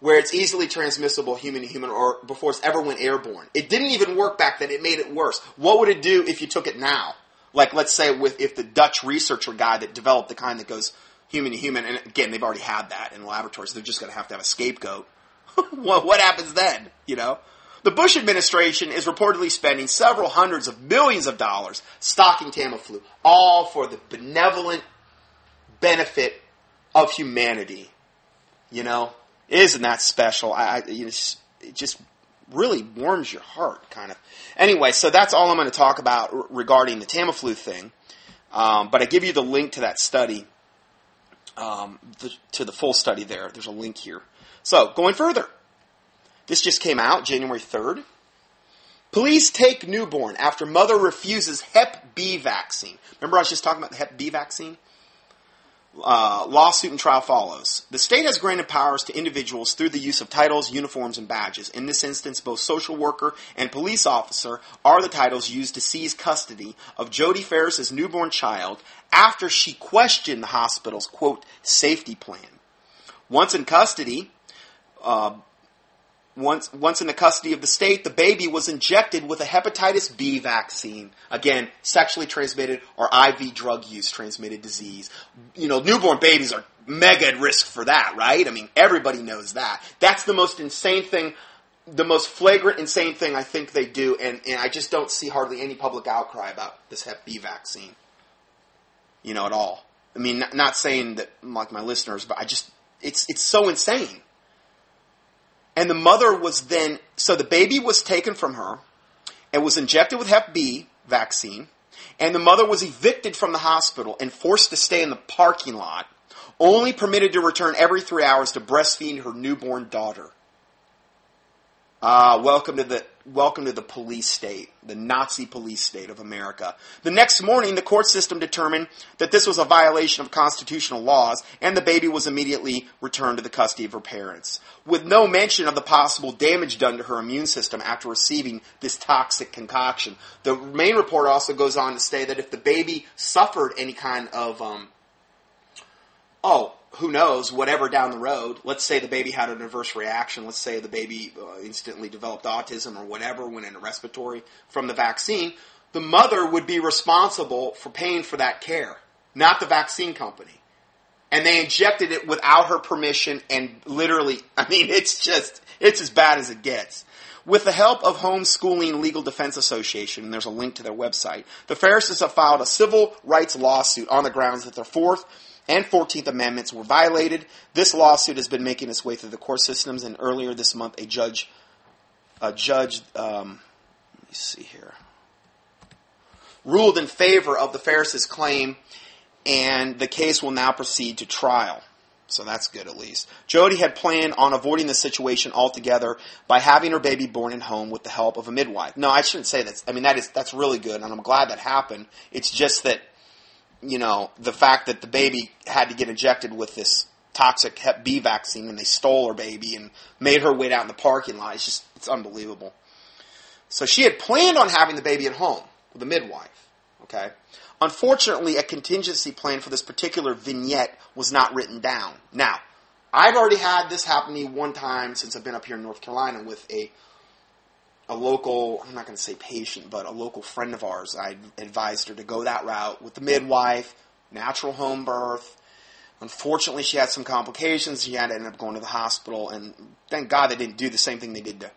where it's easily transmissible human to human or before it's ever went airborne. It didn't even work back then. It made it worse. What would it do if you took it now? Like let's say with if the Dutch researcher guy that developed the kind that goes human to human, and again they've already had that in laboratories. They're just going to have to have a scapegoat. what, what happens then? You know. The Bush administration is reportedly spending several hundreds of millions of dollars stocking Tamiflu, all for the benevolent benefit of humanity. You know, isn't that special? I, I it just really warms your heart, kind of. Anyway, so that's all I'm going to talk about r- regarding the Tamiflu thing. Um, but I give you the link to that study, um, the, to the full study there. There's a link here. So going further, this just came out January 3rd. Police take newborn after mother refuses Hep B vaccine. Remember, I was just talking about the Hep B vaccine? Uh, lawsuit and trial follows. The state has granted powers to individuals through the use of titles, uniforms, and badges. In this instance, both social worker and police officer are the titles used to seize custody of Jody Ferris's newborn child after she questioned the hospital's quote safety plan. Once in custody, uh, once, once in the custody of the state, the baby was injected with a hepatitis B vaccine. Again, sexually transmitted or IV drug use transmitted disease. You know, newborn babies are mega at risk for that, right? I mean, everybody knows that. That's the most insane thing, the most flagrant, insane thing I think they do, and, and I just don't see hardly any public outcry about this Hep B vaccine. You know, at all. I mean, not, not saying that like my listeners, but I just, it's, it's so insane. And the mother was then, so the baby was taken from her and was injected with Hep B vaccine. And the mother was evicted from the hospital and forced to stay in the parking lot, only permitted to return every three hours to breastfeed her newborn daughter. Ah, welcome to the welcome to the police state, the Nazi police state of America. The next morning, the court system determined that this was a violation of constitutional laws, and the baby was immediately returned to the custody of her parents, with no mention of the possible damage done to her immune system after receiving this toxic concoction. The main report also goes on to say that if the baby suffered any kind of um, oh, who knows, whatever down the road, let's say the baby had an adverse reaction, let's say the baby uh, instantly developed autism or whatever, went into respiratory from the vaccine, the mother would be responsible for paying for that care, not the vaccine company. And they injected it without her permission and literally, I mean, it's just, it's as bad as it gets. With the help of Homeschooling Legal Defense Association, and there's a link to their website, the Ferrises have filed a civil rights lawsuit on the grounds that their Fourth and 14th Amendments were violated. This lawsuit has been making its way through the court systems, and earlier this month, a judge, a judge, um, let me see here, ruled in favor of the Ferris's claim, and the case will now proceed to trial. So that's good at least. Jody had planned on avoiding the situation altogether by having her baby born at home with the help of a midwife. No, I shouldn't say that. I mean, that is, that's really good, and I'm glad that happened. It's just that, you know, the fact that the baby had to get injected with this toxic Hep B vaccine and they stole her baby and made her wait out in the parking lot. It's just, it's unbelievable. So she had planned on having the baby at home with a midwife. Okay. Unfortunately, a contingency plan for this particular vignette was not written down. Now, I've already had this happen to me one time since I've been up here in North Carolina with a a local, I'm not going to say patient, but a local friend of ours. I advised her to go that route with the midwife, natural home birth. Unfortunately, she had some complications. She had to end up going to the hospital, and thank God they didn't do the same thing they did to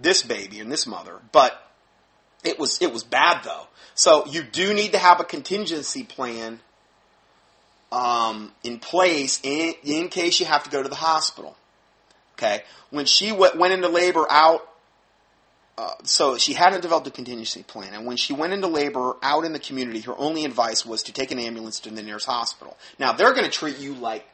this baby and this mother. But it was it was bad though. So you do need to have a contingency plan um, in place in, in case you have to go to the hospital. Okay, when she w- went into labor out, uh, so she hadn't developed a contingency plan, and when she went into labor out in the community, her only advice was to take an ambulance to the nearest hospital. Now they're going to treat you like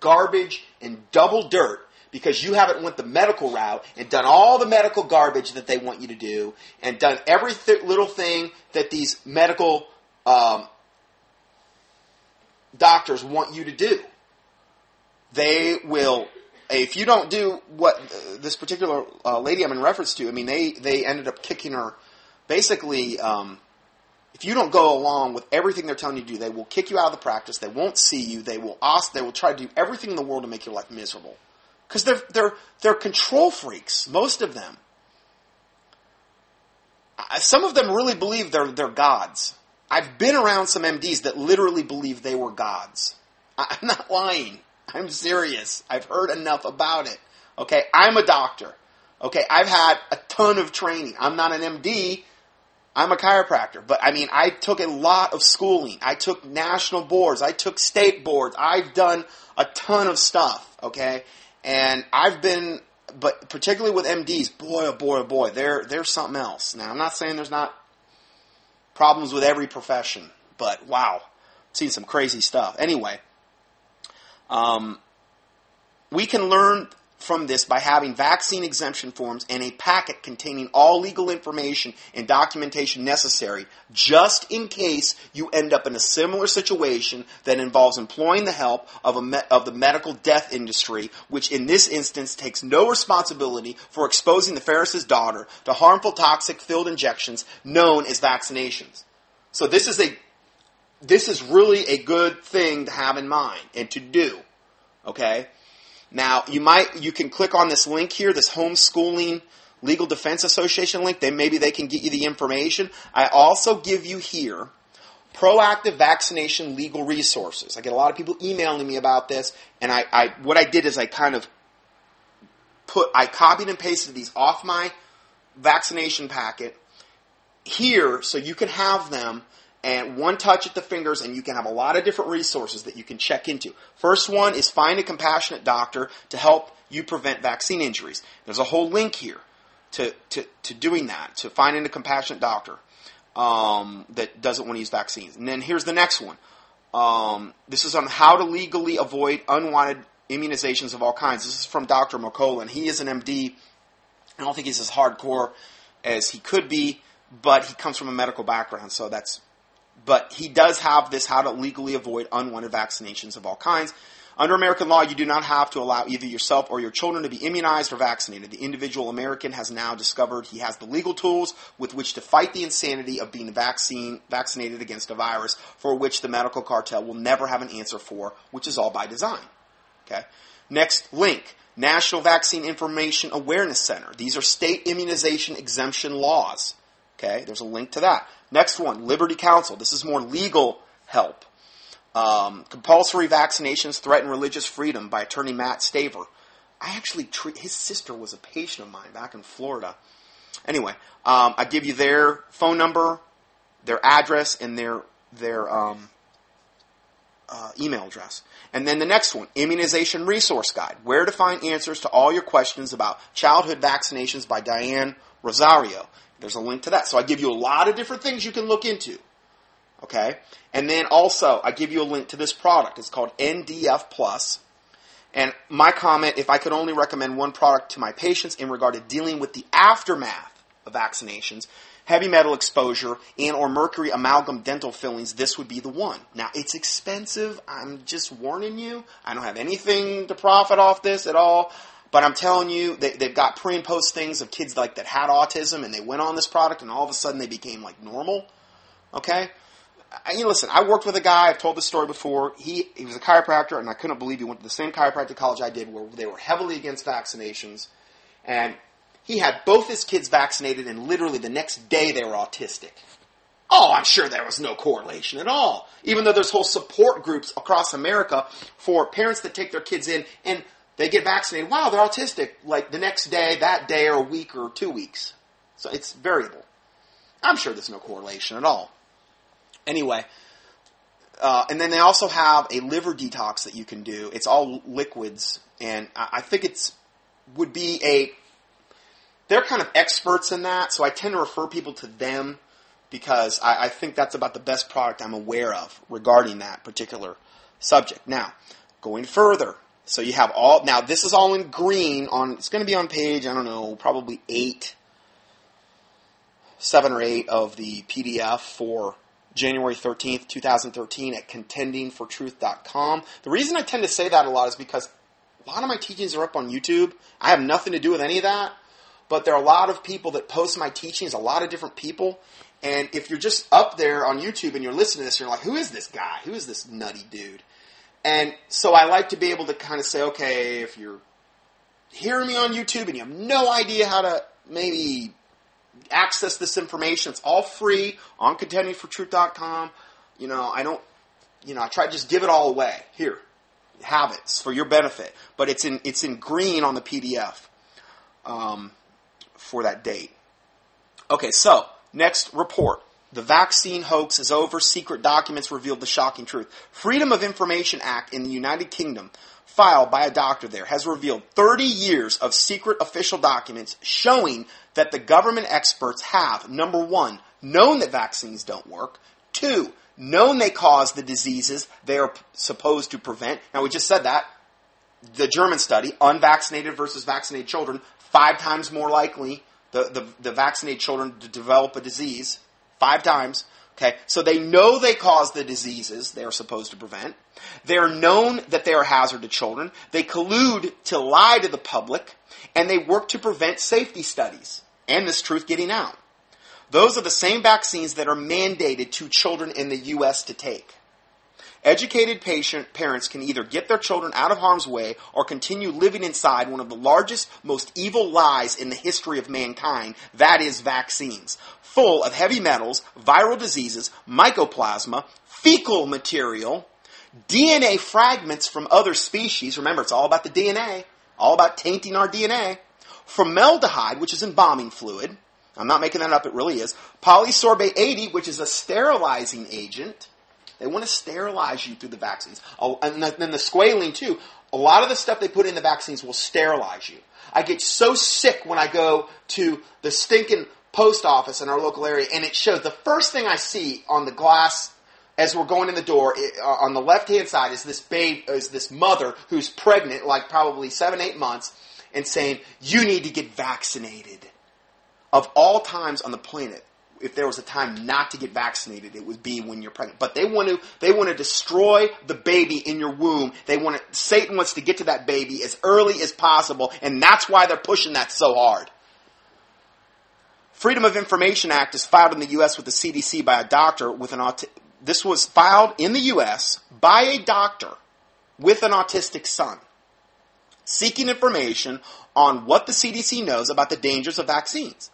garbage and double dirt because you haven't went the medical route and done all the medical garbage that they want you to do and done every th- little thing that these medical um, doctors want you to do. They will, if you don't do what this particular uh, lady I'm in reference to, I mean, they, they ended up kicking her, basically, um, if you don't go along with everything they're telling you to do, they will kick you out of the practice. They won't see you. They will ask, they will try to do everything in the world to make your life miserable. Because they're, they're, they're control freaks, most of them. Some of them really believe they're, they're gods. I've been around some MDs that literally believe they were gods. I'm not lying. I'm serious. I've heard enough about it. Okay, I'm a doctor. Okay, I've had a ton of training. I'm not an MD. I'm a chiropractor. But I mean, I took a lot of schooling. I took national boards. I took state boards. I've done a ton of stuff. Okay, and I've been, but particularly with MDs, boy, oh boy, oh boy, they're, they're something else. Now, I'm not saying there's not problems with every profession, but wow, I've seen some crazy stuff. Anyway, um, we can learn from this by having vaccine exemption forms and a packet containing all legal information and documentation necessary just in case you end up in a similar situation that involves employing the help of, me- of the medical death industry, which in this instance takes no responsibility for exposing the Ferris's daughter to harmful toxic filled injections known as vaccinations. So this is a this is really a good thing to have in mind and to do. Okay? Now, you might, you can click on this link here, this homeschooling legal defense association link. Then maybe they can get you the information. I also give you here proactive vaccination legal resources. I get a lot of people emailing me about this, and I, I what I did is I kind of put, I copied and pasted these off my vaccination packet here so you can have them and one touch at the fingers, and you can have a lot of different resources that you can check into. First one is find a compassionate doctor to help you prevent vaccine injuries. There's a whole link here to, to, to doing that, to finding a compassionate doctor um, that doesn't want to use vaccines. And then here's the next one. Um, this is on how to legally avoid unwanted immunizations of all kinds. This is from Dr. McCullough. He is an MD. I don't think he's as hardcore as he could be, but he comes from a medical background, so that's but he does have this how to legally avoid unwanted vaccinations of all kinds. Under American law, you do not have to allow either yourself or your children to be immunized or vaccinated. The individual American has now discovered he has the legal tools with which to fight the insanity of being vaccine, vaccinated against a virus for which the medical cartel will never have an answer for, which is all by design. Okay. Next link. National Vaccine Information Awareness Center. These are state immunization exemption laws. Okay, there's a link to that. Next one, Liberty Counsel. This is more legal help. Um, compulsory vaccinations threaten religious freedom by attorney Matt Staver. I actually treat his sister was a patient of mine back in Florida. Anyway, um, I give you their phone number, their address, and their their um, uh, email address. And then the next one, Immunization Resource Guide: Where to find answers to all your questions about childhood vaccinations by Diane Rozario. There's a link to that. So I give you a lot of different things you can look into. Okay? And then also, I give you a link to this product. It's called NDF Plus. And my comment, if I could only recommend one product to my patients in regard to dealing with the aftermath of vaccinations, heavy metal exposure and or mercury amalgam dental fillings, this would be the one. Now, it's expensive. I'm just warning you. I don't have anything to profit off this at all. But I'm telling you, they, they've got pre and post things of kids like that had autism and they went on this product and all of a sudden they became like normal. Okay? I, you know, listen, I worked with a guy, I've told this story before. He, he was a chiropractor and I couldn't believe he went to the same chiropractic college I did where they were heavily against vaccinations. And he had both his kids vaccinated and literally the next day they were autistic. Oh, I'm sure there was no correlation at all. Even though there's whole support groups across America for parents that take their kids in and they get vaccinated. Wow, they're autistic. Like the next day, that day, or a week, or two weeks. So it's variable. I'm sure there's no correlation at all. Anyway, uh, and then they also have a liver detox that you can do. It's all liquids, and I, think it's would be a. They're kind of experts in that, so I tend to refer people to them because I, I think that's about the best product I'm aware of regarding that particular subject. Now, Going further, so you have all now. This is all in green. On it's going to be on page I don't know, probably eight, seven or eight of the PDF for January 13th, 2013 at contendingfortruth.com. The reason I tend to say that a lot is because a lot of my teachings are up on YouTube. I have nothing to do with any of that, but there are a lot of people that post my teachings, a lot of different people. And if you're just up there on YouTube and you're listening to this, you're like, who is this guy? Who is this nutty dude? And so I like to be able to kind of say, okay, if you're hearing me on YouTube and you have no idea how to maybe access this information, it's all free on contendingfortruth.com. You know, I don't, you know, I try to just give it all away. Here, have it for your benefit. But it's in it's in green on the PDF um, for that date. Okay, so next report. The vaccine hoax is over. Secret documents revealed the shocking truth. Freedom of Information Act in the United Kingdom, filed by a doctor there, has revealed 30 years of secret official documents showing that the government experts have, number one, known that vaccines don't work, two, known they cause the diseases they are supposed to prevent. Now, we just said that. The German study, unvaccinated versus vaccinated children, five times more likely the, the, the vaccinated children to develop a disease. Five times. Okay, so they know they cause the diseases they are supposed to prevent. They're known that they are a hazard to children. They collude to lie to the public, and they work to prevent safety studies and this truth getting out. Those are the same vaccines that are mandated to children in the U.S. to take. Educated patient parents can either get their children out of harm's way or continue living inside one of the largest, most evil lies in the history of mankind, that is vaccines, full of heavy metals, viral diseases, mycoplasma, fecal material, DNA fragments from other species. Remember, it's all about the DNA, all about tainting our DNA. Formaldehyde, which is embalming fluid. I'm not making that up, it really is. Polysorbate 80, which is a sterilizing agent. They want to sterilize you through the vaccines. And then the squalene, too. A lot of the stuff they put in the vaccines will sterilize you. I get so sick when I go to the stinking post office in our local area, and it shows the first thing I see on the glass as we're going in the door it, uh, on the left hand side is this babe, is this mother who's pregnant, like probably seven, eight months, and saying, You need to get vaccinated. Of all times on the planet, if there was a time not to get vaccinated, it would be when you're pregnant. But they want to they want to destroy the baby in your womb. They want to, Satan wants to get to that baby as early as possible, and that's why they're pushing that so hard. Freedom of Information Act is filed in the U.S. with the CDC by a doctor with an aut- this was filed in the U.S. by a doctor with an autistic son, seeking information on what the CDC knows about the dangers of vaccines.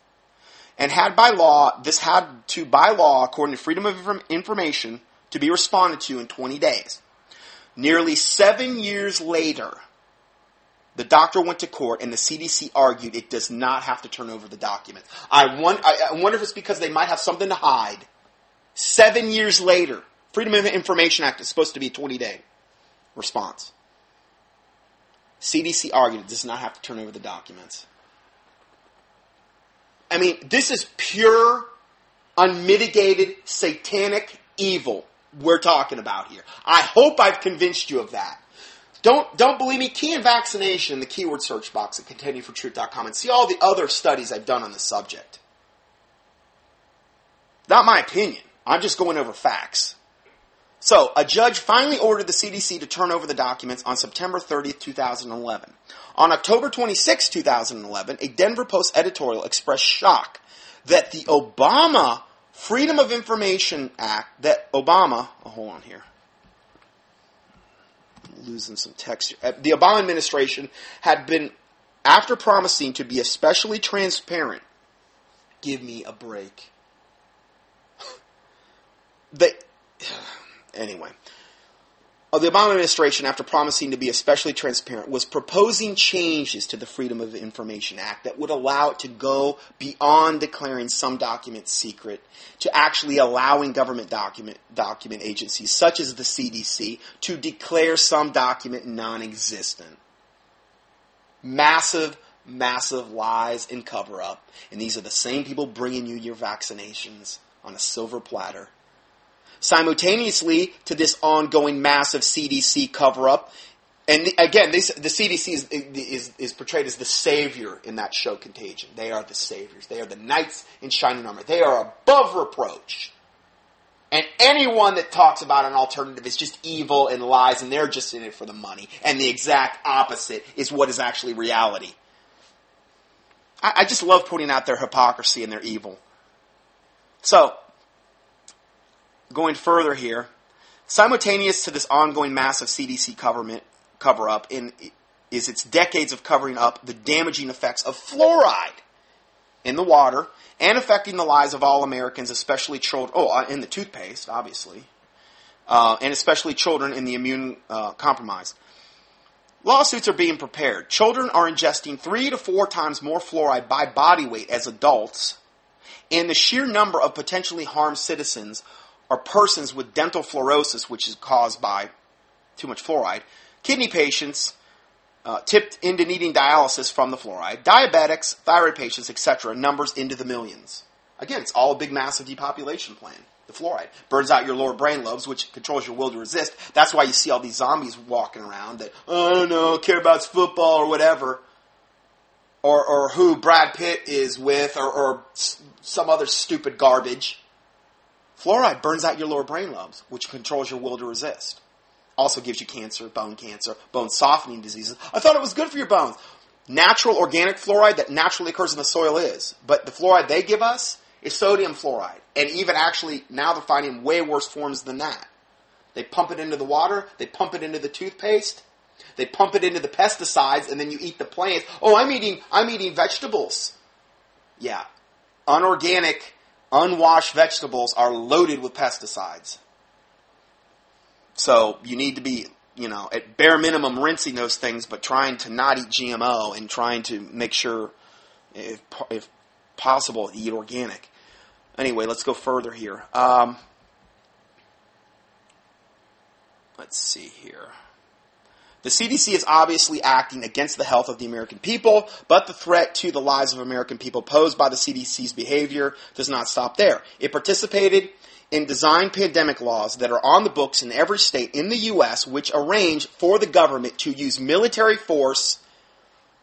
And had by law, this had to, by law, according to Freedom of Information, to be responded to in 20 days. Nearly seven years later, the doctor went to court and the CDC argued it does not have to turn over the documents. I, want, I, wonder if it's because they might have something to hide. Seven years later, Freedom of Information Act is supposed to be a 20 day response. CDC argued it does not have to turn over the documents. I mean, this is pure, unmitigated, satanic evil we're talking about here. I hope I've convinced you of that. Don't, don't believe me? Key in vaccination in the keyword search box at contendingfortruth.com and see all the other studies I've done on the subject. Not my opinion. I'm just going over facts. So, a judge finally ordered the CDC to turn over the documents on September 30th, 2011. On October 26, 2011, a Denver Post editorial expressed shock that the Obama Freedom of Information Act, that Obama, oh, hold on here, I'm losing some text. The Obama administration had been, after promising to be especially transparent, give me a break. they, anyway. Uh, the Obama administration, after promising to be especially transparent, was proposing changes to the Freedom of Information Act that would allow it to go beyond declaring some documents secret to actually allowing government document, document agencies, such as the CDC, to declare some document non existent. Massive, massive lies and cover up. And these are the same people bringing you your vaccinations on a silver platter. Simultaneously to this ongoing massive CDC cover up And again, this, the CDC is, is, is portrayed as the savior in that show Contagion. They are the saviors. They are the knights in shining armor. They are above reproach. And anyone that talks about an alternative is just evil and lies, and they're just in it for the money. And the exact opposite is what is actually reality. I, I just love putting out their hypocrisy and their evil. So, going further here, simultaneous to this ongoing massive CDC cover up is its decades of covering up the damaging effects of fluoride in the water and affecting the lives of all Americans, especially children. Oh, uh, in the toothpaste, obviously, uh, and especially children in the immune uh, compromised. Lawsuits are being prepared. Children are ingesting three to four times more fluoride by body weight as adults, and the sheer number of potentially harmed citizens are persons with dental fluorosis, which is caused by too much fluoride, kidney patients uh, tipped into needing dialysis from the fluoride, diabetics, thyroid patients, etc., numbers into the millions. Again, it's all a big, massive depopulation plan. The fluoride burns out your lower brain lobes, which controls your will to resist. That's why you see all these zombies walking around that, oh, I don't know, care about football or whatever. Or, or who Brad Pitt is with, or, or some other stupid garbage. Fluoride burns out your lower brain lobes, which controls your will to resist. Also gives you cancer, bone cancer, bone softening diseases. I thought it was good for your bones. Natural organic fluoride that naturally occurs in the soil is, but the fluoride they give us is sodium fluoride. And even actually, now they're finding way worse forms than that. They pump it into the water, they pump it into the toothpaste, they pump it into the pesticides, and then you eat the plants. Oh, I'm eating, I'm eating vegetables. Yeah. Unorganic, unwashed vegetables are loaded with pesticides. So you need to be, you know, at bare minimum rinsing those things, but trying to not eat GMO and trying to make sure, if, if possible, eat organic. Anyway, let's go further here. Um, let's see here. The CDC is obviously acting against the health of the American people, but the threat to the lives of American people posed by the CDC's behavior does not stop there. It participated in design pandemic laws that are on the books in every state in the U.S., which arrange for the government to use military force,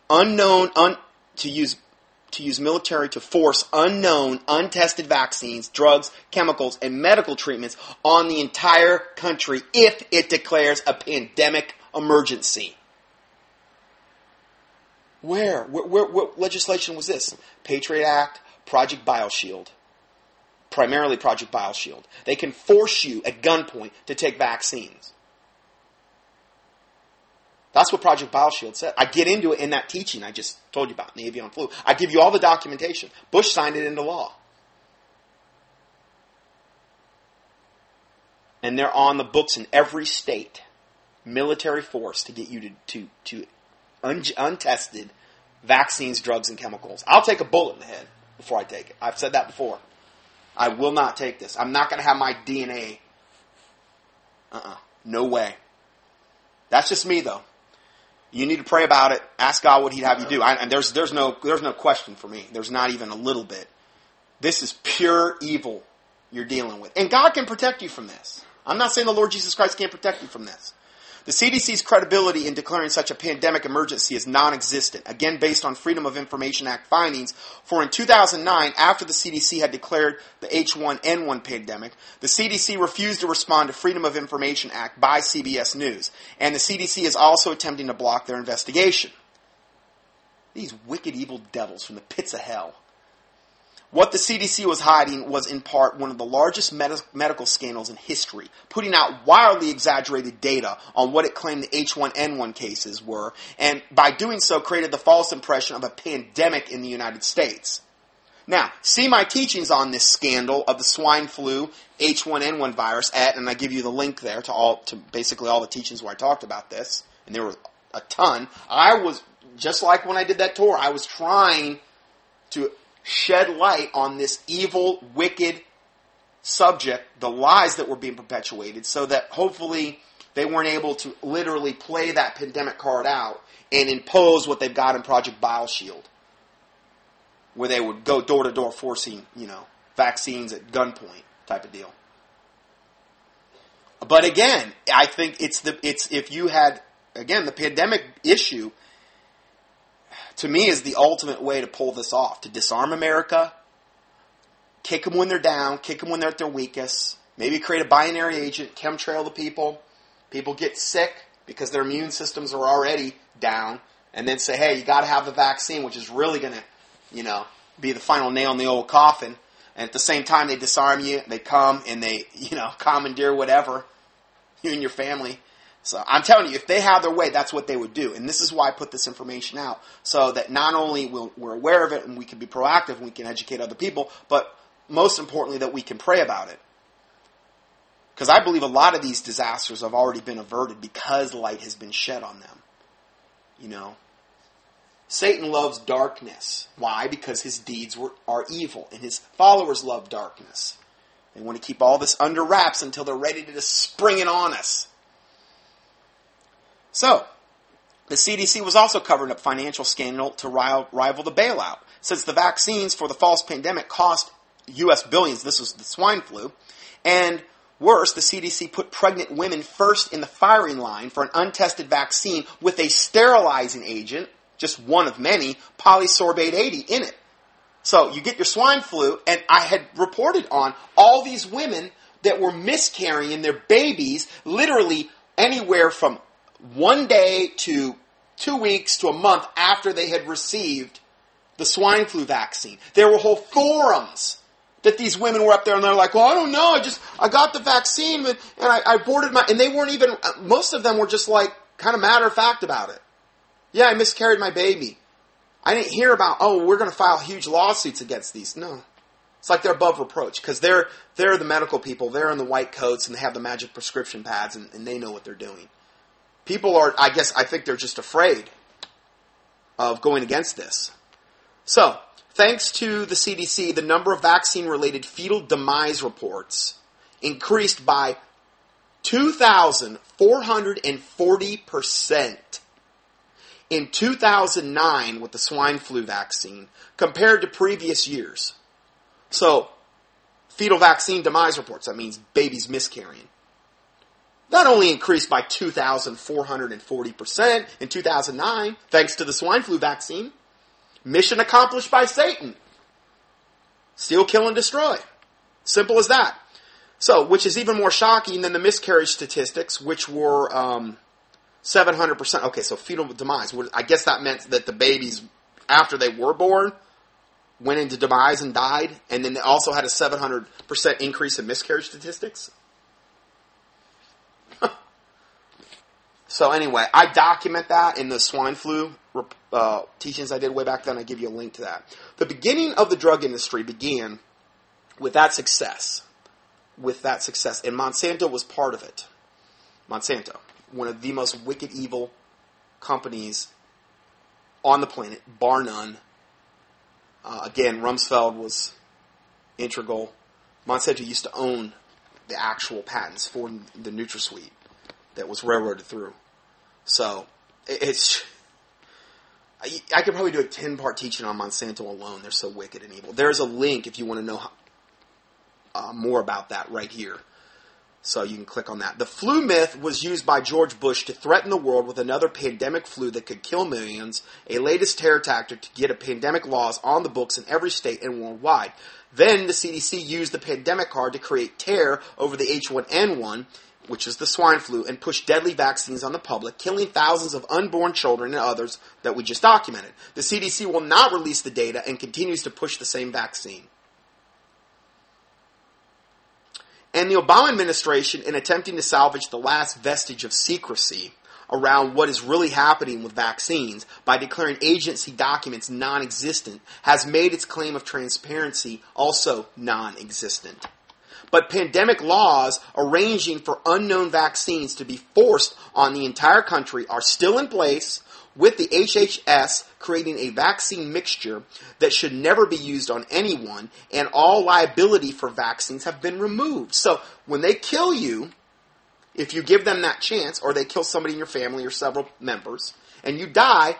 unknown, un, to use to use military to force unknown, untested vaccines, drugs, chemicals, and medical treatments on the entire country if it declares a pandemic emergency. Where? Where, where, what legislation was this? Patriot Act, Project BioShield. Primarily Project BioShield. They can force you at gunpoint to take vaccines. That's what Project BioShield said. I get into it in that teaching I just told you about, in the avian flu. I give you all the documentation. Bush signed it into law. And they're on the books in every state. Military force to get you to, to, to un- untested vaccines, drugs, and chemicals. I'll take a bullet in the head before I take it. I've said that before. I will not take this. I'm not going to have my DNA. Uh uh-uh. uh No way. That's just me, though. You need to pray about it. Ask God what He'd have you do. I, and there's there's no there's no question for me. There's not even a little bit. This is pure evil you're dealing with, and God can protect you from this. I'm not saying the Lord Jesus Christ can't protect you from this. The CDC's credibility in declaring such a pandemic emergency is non-existent, again based on Freedom of Information Act findings, for in 2009, after the CDC had declared the H1N1 pandemic, the CDC refused to respond to Freedom of Information Act by CBS News, and the CDC is also attempting to block their investigation. These wicked evil devils from the pits of hell. What the CDC was hiding was in part one of the largest med- medical scandals in history, putting out wildly exaggerated data on what it claimed the H1N1 cases were, and by doing so created the false impression of a pandemic in the United States. Now, see my teachings on this scandal of the swine flu H1N1 virus at, and I give you the link there to all, to basically all the teachings where I talked about this, and there were a ton. I was, just like when I did that tour, I was trying to shed light on this evil, wicked subject, the lies that were being perpetuated, so that hopefully they weren't able to literally play that pandemic card out and impose what they've got in Project BioShield, where they would go door to door forcing, you know, vaccines at gunpoint type of deal. But again, I think it's the it's if you had again, the pandemic issue to me is the ultimate way to pull this off to disarm America, kick them when they're down, kick them when they're at their weakest, maybe create a binary agent, chemtrail the people. People get sick because their immune systems are already down, and then say, hey, you got to have the vaccine, which is really going to, you know, be the final nail in the old coffin. And at the same time, they disarm you. They come and they, you know, commandeer whatever you and your family. So I'm telling you, if they have their way, that's what they would do. And this is why I put this information out so that not only we we are aware of it and we can be proactive and we can educate other people, but most importantly, that we can pray about it. Because I believe a lot of these disasters have already been averted because light has been shed on them. You know, Satan loves darkness. Why? Because his deeds were, are evil, and his followers love darkness. They want to keep all this under wraps until they're ready to just spring it on us. So, the CDC was also covering up financial scandal to rival the bailout. Since the vaccines for the false pandemic cost U.S. billions, this was the swine flu, and Worse, the CDC put pregnant women first in the firing line for an untested vaccine with a sterilizing agent, just one of many, polysorbate 80 in it. So you get your swine flu, and I had reported on all these women that were miscarrying their babies literally anywhere from one day to two weeks to a month after they had received the swine flu vaccine. There were whole forums that these women were up there and they're like, well, I don't know. I just, I got the vaccine and, and I, I boarded my, and they weren't even, most of them were just like kind of matter of fact about it. Yeah, I miscarried my baby. I didn't hear about, oh, we're going to file huge lawsuits against these. No. It's like they're above reproach because they're, they're the medical people. They're in the white coats and they have the magic prescription pads and, and they know what they're doing. People are, I guess, I think they're just afraid of going against this. So, Thanks to the CDC, the number of vaccine related fetal demise reports increased by 2,440% in 2009 with the swine flu vaccine compared to previous years. So, fetal vaccine demise reports, that means babies miscarrying, not only increased by 2,440% in 2009 thanks to the swine flu vaccine, Mission accomplished by Satan. Steal, kill, and destroy. Simple as that. So, which is even more shocking than the miscarriage statistics, which were um, 700%. Okay, so fetal demise. I guess that meant that the babies, after they were born, went into demise and died, and then they also had a 700% increase in miscarriage statistics. So, anyway, I document that in the swine flu uh, teachings I did way back then. I give you a link to that. The beginning of the drug industry began with that success. With that success. And Monsanto was part of it. Monsanto, one of the most wicked, evil companies on the planet, bar none. Uh, again, Rumsfeld was integral. Monsanto used to own the actual patents for the NutraSweet that was railroaded through. So it's I, could probably do a 10 part teaching on Monsanto alone. They're so wicked and evil. There's a link if you want to know how, uh, more about that right here. So you can click on that. The flu myth was used by George Bush to threaten the world with another pandemic flu that could kill millions, a latest terror tactic to get a pandemic laws on the books in every state and worldwide. Then the CDC used the pandemic card to create terror over the H1N1 which is the swine flu, and push deadly vaccines on the public, killing thousands of unborn children and others that we just documented. The CDC will not release the data and continues to push the same vaccine. And the Obama administration, in attempting to salvage the last vestige of secrecy around what is really happening with vaccines by declaring agency documents non existent, has made its claim of transparency also non existent. But pandemic laws arranging for unknown vaccines to be forced on the entire country are still in place, with the HHS creating a vaccine mixture that should never be used on anyone, and all liability for vaccines have been removed. So when they kill you, if you give them that chance, or they kill somebody in your family or several members, and you die,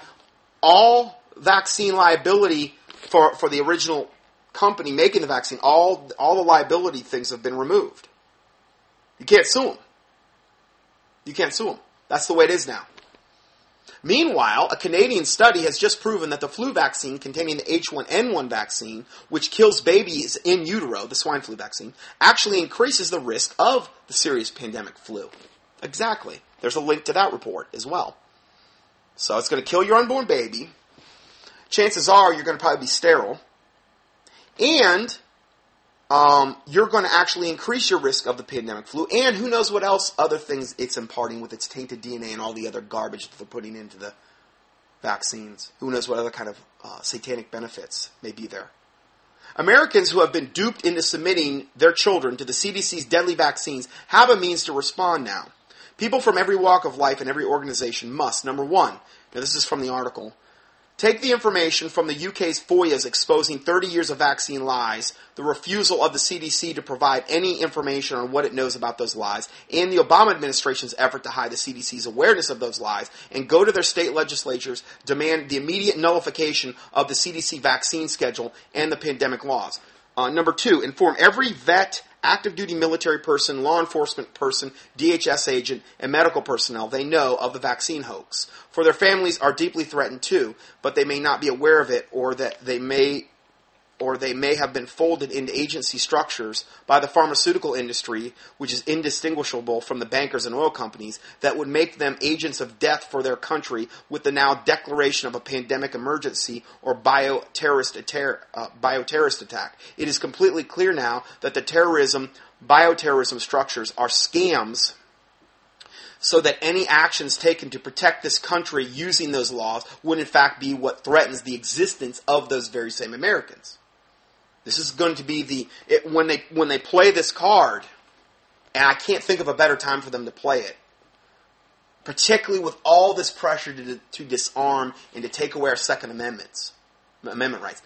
all vaccine liability for, for the original company making the vaccine, all, all the liability things have been removed. You can't sue them. You can't sue them. That's the way it is now. Meanwhile, a Canadian study has just proven that the flu vaccine containing the H1N1 vaccine, which kills babies in utero, the swine flu vaccine, actually increases the risk of the serious pandemic flu. Exactly. There's a link to that report as well. So it's going to kill your unborn baby. Chances are you're going to probably be sterile. And um, you're going to actually increase your risk of the pandemic flu, and who knows what else, other things it's imparting with its tainted DNA and all the other garbage that they're putting into the vaccines. Who knows what other kind of uh, satanic benefits may be there. Americans who have been duped into submitting their children to the CDC's deadly vaccines have a means to respond now. People from every walk of life and every organization must, number one, now this is from the article, Take the information from the UK's FOIAs exposing 30 years of vaccine lies, the refusal of the CDC to provide any information on what it knows about those lies, and the Obama administration's effort to hide the CDC's awareness of those lies, and go to their state legislatures, demand the immediate nullification of the CDC vaccine schedule and the pandemic laws. Uh, number two, inform every vet, active duty military person, law enforcement person, DHS agent, and medical personnel they know of the vaccine hoax. For their families are deeply threatened too, but they may not be aware of it or that they may or they may have been folded into agency structures by the pharmaceutical industry, which is indistinguishable from the bankers and oil companies, that would make them agents of death for their country with the now declaration of a pandemic emergency or bioterrorist, uh, bioterrorist attack. It is completely clear now that the terrorism, bioterrorism structures are scams so that any actions taken to protect this country using those laws would in fact be what threatens the existence of those very same Americans. This is going to be the it, when they when they play this card, and I can't think of a better time for them to play it. Particularly with all this pressure to, to disarm and to take away our Second Amendments, Amendment rights.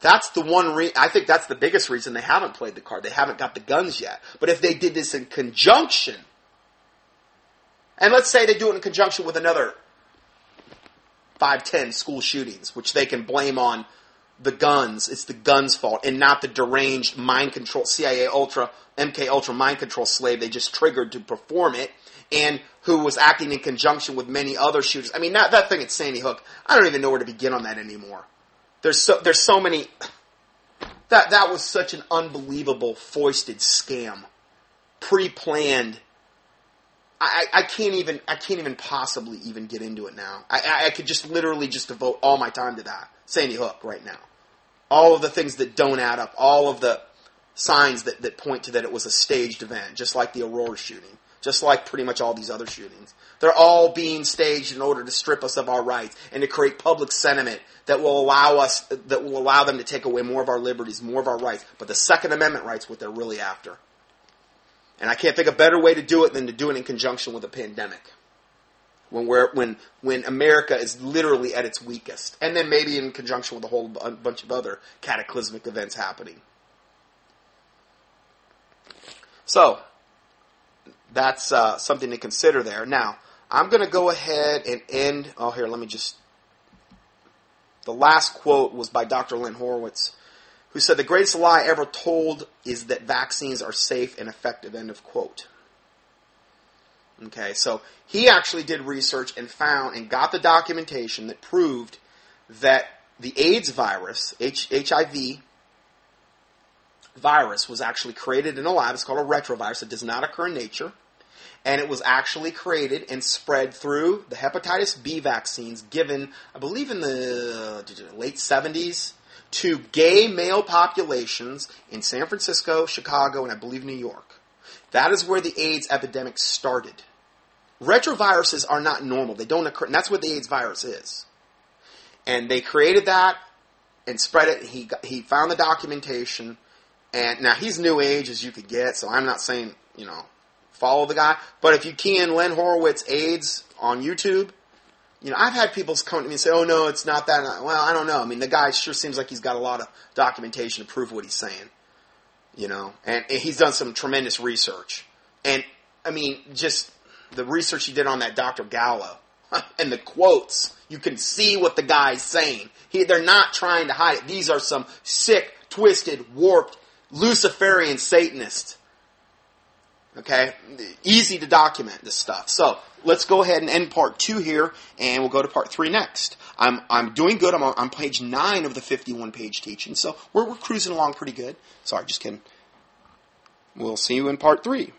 That's the one. Re- I think that's the biggest reason they haven't played the card. They haven't got the guns yet. But if they did this in conjunction, and let's say they do it in conjunction with another five, ten school shootings, which they can blame on the guns. It's the guns' fault, and not the deranged mind control CIA Ultra MK Ultra mind control slave they just triggered to perform it, and who was acting in conjunction with many other shooters. I mean, that that thing at Sandy Hook. I don't even know where to begin on that anymore. There's so there's so many. That that was such an unbelievable foisted scam, pre-planned. I, I can't even I can't even possibly even get into it now. I, I could just literally just devote all my time to that. Sandy Hook right now. All of the things that don't add up, all of the signs that, that point to that it was a staged event, just like the Aurora shooting, just like pretty much all these other shootings. They're all being staged in order to strip us of our rights and to create public sentiment that will allow us, that will allow them to take away more of our liberties, more of our rights. But the Second Amendment rights, what they're really after. And I can't think of a better way to do it than to do it in conjunction with a pandemic when we're when when America is literally at its weakest, and then maybe in conjunction with a whole bunch of other cataclysmic events happening. So that's uh, something to consider there. Now I'm going to go ahead and end. Oh, here, let me just. The last quote was by Dr. Len Horowitz, who said the greatest lie ever told is that vaccines are safe and effective. End of quote. Okay, so he actually did research and found and got the documentation that proved that the AIDS virus, H- HIV virus, was actually created in a lab. It's called a retrovirus. It does not occur in nature. And it was actually created and spread through the hepatitis B vaccines given, I believe, in the late 70s to gay male populations in San Francisco, Chicago, and I believe New York. That is where the AIDS epidemic started. Retroviruses are not normal. They don't occur. And that's what the AIDS virus is. And they created that and spread it. He, he found the documentation. And now he's new age as you could get, so I'm not saying, you know, follow the guy. But if you key in Len Horowitz AIDS on YouTube, you know, I've had people come to me and say, oh no, it's not that. Well, I don't know. I mean, the guy sure seems like he's got a lot of documentation to prove what he's saying you know, and, and he's done some tremendous research. And I mean, just the research he did on that Dr. Gallo and the quotes, you can see what the guy's saying. He, they're not trying to hide it. These are some sick, twisted, warped, Luciferian Satanists Okay? Easy to document this stuff. So, let's go ahead and end part two here, and we'll go to part three next. I'm, I'm doing good. I'm on, on page nine of the 51 page teaching, so we're, we're cruising along pretty good. Sorry, just kidding. We'll see you in part three.